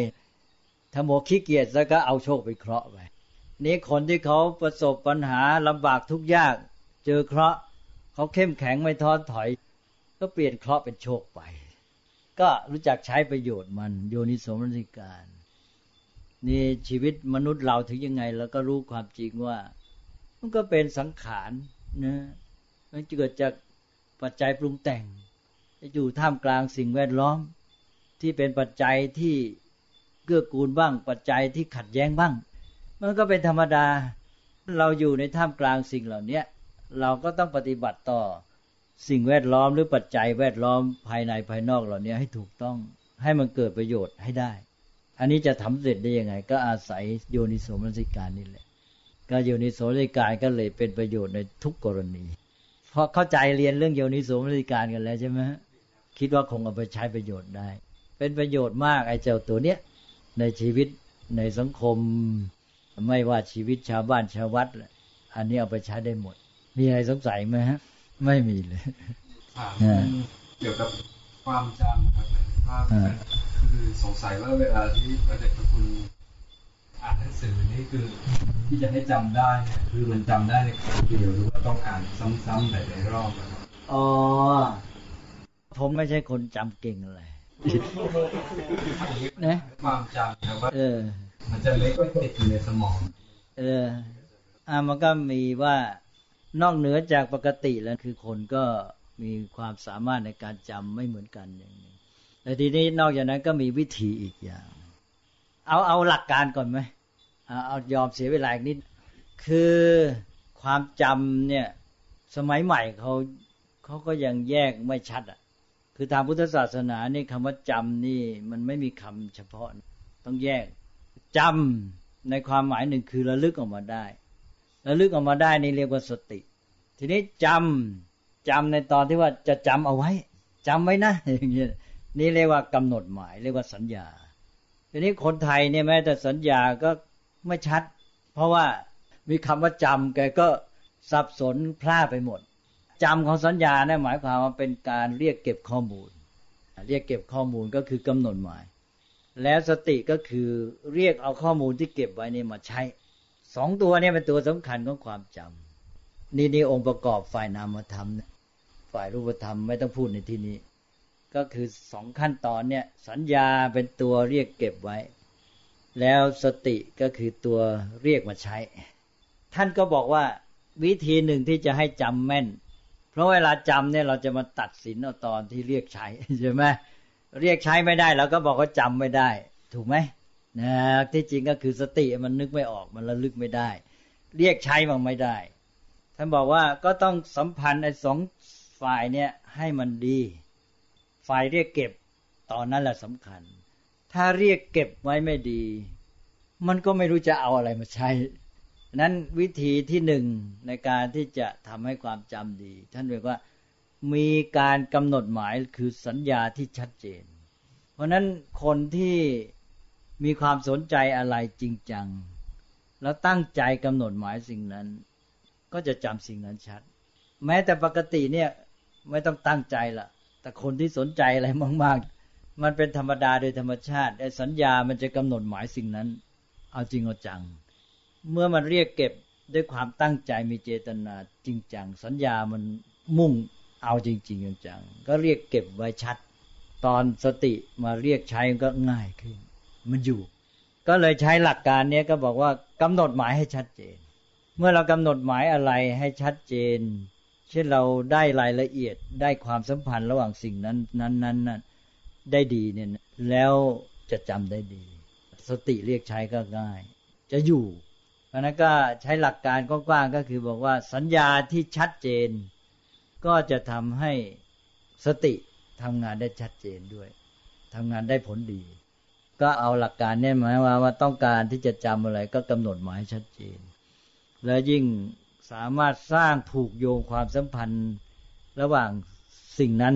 ถ้าหมขี้เกียจแล้วก็เอาโชคไปเคราะห์ไปนี้คนที่เขาประสบปัญหาลำบากทุกยาก เจอเคราะห์เขาเข้มแข็งไม่ท้อถอย ก็เปลี่ยนเคราะห์เป็นโชคไป ก็รู้จักใช้ประโยชน์มัน โยนิสมรสิการ นี่ชีวิตมนุษย์เราถึงยังไงเราก็รู้ความจริงว่า มันก็เป็นสังขารนะมันเกิดจากปัจจัยปรุงแต่งอยู่ท่ามกลางสิ่งแวดล้อม ที่เป็นปัจจัยที่เกื้อกูลบ้าง ปัจจัยที่ขัดแย้งบ้าง มันก็เป็นธรรมดา เราอยู่ในท่ามกลางสิ่งเหล่านี้เราก็ต้องปฏิบัติต่อ สิ่งแวดล้อมหรือปัจจัยแวดล้อมภายในภายนอกเหล่านี้ให้ถูกต้องให้มันเกิดประโยชน์ให้ได้ อันนี้จะทำเสร็จได้ยังไง ก็อาศัยโยนิโสมนสิการนี่แหละ ก็โยนิโสมนสิการก็เลยเป็นประโยชน์ในทุกกรณี เพราะเข้าใจเรียนเรื่องโยนิโสมนสิการกันแล้วใช่ไหมคิดว่าคงเอาไปใช้ประโยชน์ได้ เป็นประโยชน์มากไอ้เจ้าตัวเนี้ยในชีวิตในสังคม ไม่ว่าชีวิตชาวบ้านชาววัด อันนี้เอาไปใช้ได้หมด มีอะไรสงสัยไหมฮะ ไม่มีเลยถามเกี่ยวกับความจำครับว่าคือสงสัยว่าเวลาที่พระเดชพระคุณอ่านหนังสือนี่คือ ที่จะให้จำได้เนี่ยคือมันจำได้ในครั้งเดียวหรือว่าต้องอ่านซ้ำๆหลายๆรอบอ๋อผมไม่ใช่คนจำเก่งอะไรนะความจำครับว่าเออ มันจะเล็กก็ติดอยู่ในสมอง เออ อ่ามันก็มีว่า นอกเหนือจากปกติแล้วคือคนก็มีความสามารถในการจำไม่เหมือนกันอย่างนี้แต่ทีนี้นอกจากนั้นก็มีวิธีอีกอย่าง เอาเอาหลักการก่อนไหมเอายอมเสียเวลาอีกนิด คือความจำเนี่ยสมัยใหม่เขาเขาก็ยังแยกไม่ชัดอะ คือทางพุทธศาสนานี่คำว่าจำนี่มันไม่มีคำเฉพาะ ต้องแยกจำในความหมายหนึ่งคือระลึกออกมาได้ ระลึกออกมาได้นี่เรียกว่าสติ ทีนี้จำจำในตอนที่ว่าจะจำเอาไว้จำไว้นะอย่างเงี้ยนี่เรียกว่ากำหนดหมาย เรียกว่าสัญญา ทีนี้คนไทยเนี่ยแม้แต่สัญญาก็ไม่ชัด เพราะว่ามีคำว่าจำแกก็สับสนพลาดไปหมดจำของสัญญาเนี่ยหมายความว่าเป็นการเรียกเก็บข้อมูล เรียกเก็บข้อมูลก็คือกำหนดหมาย แล้วสติก็คือเรียกเอาข้อมูลที่เก็บไว้นี่มาใช้ สองตัวนี้เป็นตัวสำคัญของความจำนี่นี่องค์ประกอบฝ่ายนามธรรม ฝ่ายรูปธรรมไม่ต้องพูดในที่นี้ ก็คือสองขั้นตอนเนี่ยสัญญาเป็นตัวเรียกเก็บไว้ แล้วสติก็คือตัวเรียกมาใช้ ท่านก็บอกว่าวิธีหนึ่งที่จะให้จำแม่น เพราะเวลาจำเนี่ยเราจะมาตัดสินเอาตอนที่เรียกใช้ใช่ไหมเรียกใช้ไม่ได้เราก็บอกว่าจำไม่ได้ ถูกไหม นะที่จริงก็คือสติมันนึกไม่ออกมันระลึกไม่ได้ เรียกใช้มันไม่ได้ ท่านบอกว่าก็ต้องสัมพันธ์ไอ้สองฝ่ายเนี่ยให้มันดี ฝ่ายเรียกเก็บตอนนั้นแหละสำคัญ ถ้าเรียกเก็บไว้ไม่ดี มันก็ไม่รู้จะเอาอะไรมาใช้นั้นวิธีที่หนึ่งในการที่จะทำให้ความจำดี ท่านเรียกว่ามีการกำหนดหมายคือสัญญาที่ชัดเจน เพราะนั้นคนที่ มีความสนใจอะไรจริงจัง แล้วตั้งใจกำหนดหมายสิ่งนั้น ก็จะจำสิ่งนั้นชัด แม้แต่ปกติเนี่ยไม่ต้องตั้งใจละแต่คนที่สนใจอะไรมาก ๆ มันเป็นธรรมดาโดยธรรมชาติไอ้สัญญามันจะกำหนดหมายสิ่งนั้น เอาจริงเอาจัง เมื่อมันเรียกเก็บด้วยความตั้งใจมีเจตนาจริงจัง สัญญามันมุ่งเอาจริงๆจังก็เรียกเก็บไว้ชัด ตอนสติมาเรียกใช้ก็ง่ายขึ้น มันอยู่ ก็เลยใช้หลักการนี้ก็บอกว่ากำหนดหมายให้ชัดเจน เมื่อเรากำหนดหมายอะไรให้ชัดเจน เช่นเราได้รายละเอียดได้ความสัมพันธ์ระหว่างสิ่งนั้นนั้นนั้นนั้นได้ดีเนี่ยแล้วจะจำได้ดี สติเรียกใช้ก็ง่าย จะอยู่พราะนั้นก็ใช้หลักการกว้างๆก็คือบอกว่าสัญญาที่ชัดเจน ก็จะทำให้สติทำงานได้ชัดเจนด้วยทำงานได้ผลดี ก็เอาหลักการเนี่ยหมายว่าว่าต้องการที่จะจำอะไรก็กำหนดหมายชัดเจน และยิ่งสามารถสร้างผูกโยงความสัมพันธ์ระหว่างสิ่งนั้น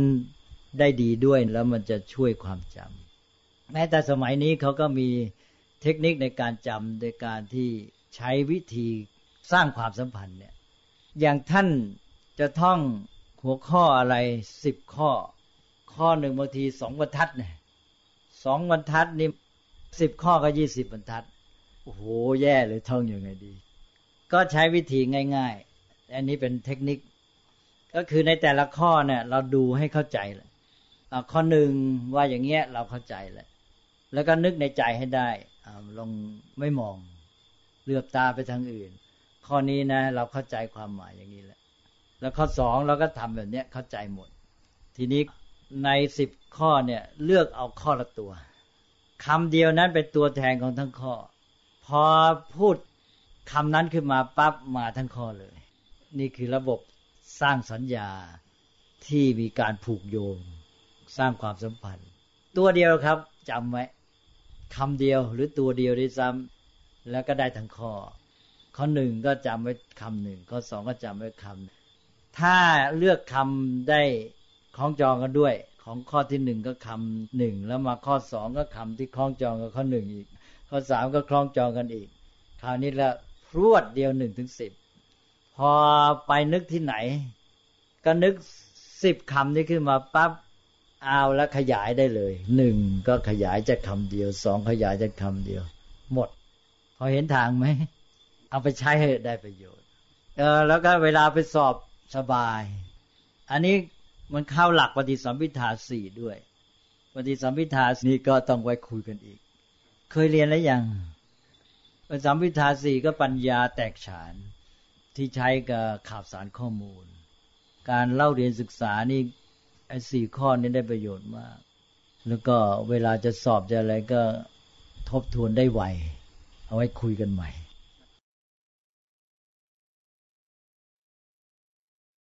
ได้ดีด้วยแล้วมันจะช่วยความจำแม้แต่สมัยนี้เขาก็มีเทคนิคในการจำโดยการที่ใช้วิธีสร้างความสัมพันธ์เนี่ยอย่างท่านจะท่องหัวข้ออะไรสิบข้อ ข้อหนึ่งบางทีสองบรรทัดเนี่ย สองบรรทัดนี่สิบข้อก็ยี่สิบบรรทัด โอ้โห แย่เลยท่องอยังไงดี ก็ใช้วิธีง่าย ๆ อันนี้เป็นเทคนิค ก็คือในแต่ละข้อเนี่ย เราดูให้เข้าใจเลยข้อหนึ่งว่าอย่างเงี้ยเราเข้าใจแหละแล้วก็นึกในใจให้ได้ลองไม่มองเลือบตาไปทางอื่น ข้อนี้นะ เราเข้าใจความหมายอย่างนี้แหละ แล้วข้อสองเราก็ทำแบบเนี้ยเข้าใจหมด ทีนี้ ในสิบข้อเนี่ยเลือกเอาข้อละตัวคำเดียวนั้นเป็นตัวแทนของทั้งข้อ พอพูดคำนั้นขึ้นมาปั๊บมาทั้งข้อเลย นี่คือระบบสร้างสัญญาที่มีการผูกโยง สร้างความสัมพันธ์ ตัวเดียวครับจำไว้คำเดียวหรือตัวเดียวได้ซ้ำแล้วก็ได้ทั้งข้อ ข้อหนึ่งก็จำไว้คำหนึ่งข้อสองก็จำไว้คำถ้าเลือกคำได้ คล้องจองกันด้วย ของข้อที่หนึ่งก็คำหนึ่งแล้วมาข้อสองก็คำที่คล้องจองกับข้อหนึ่งอีก ข้อสามก็คล้องจองกันอีก คราวนี้ละพรวดเดียวหนึ่งถึงสิบพอไปนึกที่ไหน ก็นึกสิบคำนี้ขึ้นมาปั๊บเอาแล้วขยายได้เลยหนึ่งก็ขยายจากคำเดียวสองขยายจากคำเดียว หมด พอเห็นทางไหม เอาไปใช้ให้ได้ประโยชน์ เออแล้วก็เวลาไปสอบสบาย อันนี้ มันเข้าหลักปฏิสัมพิทาสี่ด้วย ปฏิสัมพิทานี่ก็ต้องไว้คุยกันอีก เคยเรียนแล้วยังปฏิสัมพิทาสี่ก็ปัญญาแตกฉาน ที่ใช้กับข่าวสารข้อมูล การเล่าเรียนศึกษานี่ไอ้สี่ข้อนี้ได้ประโยชน์มาก แล้วก็เวลาจะสอบจะอะไรก็ทบทวนได้ไว เอาไว้คุยกันใหม่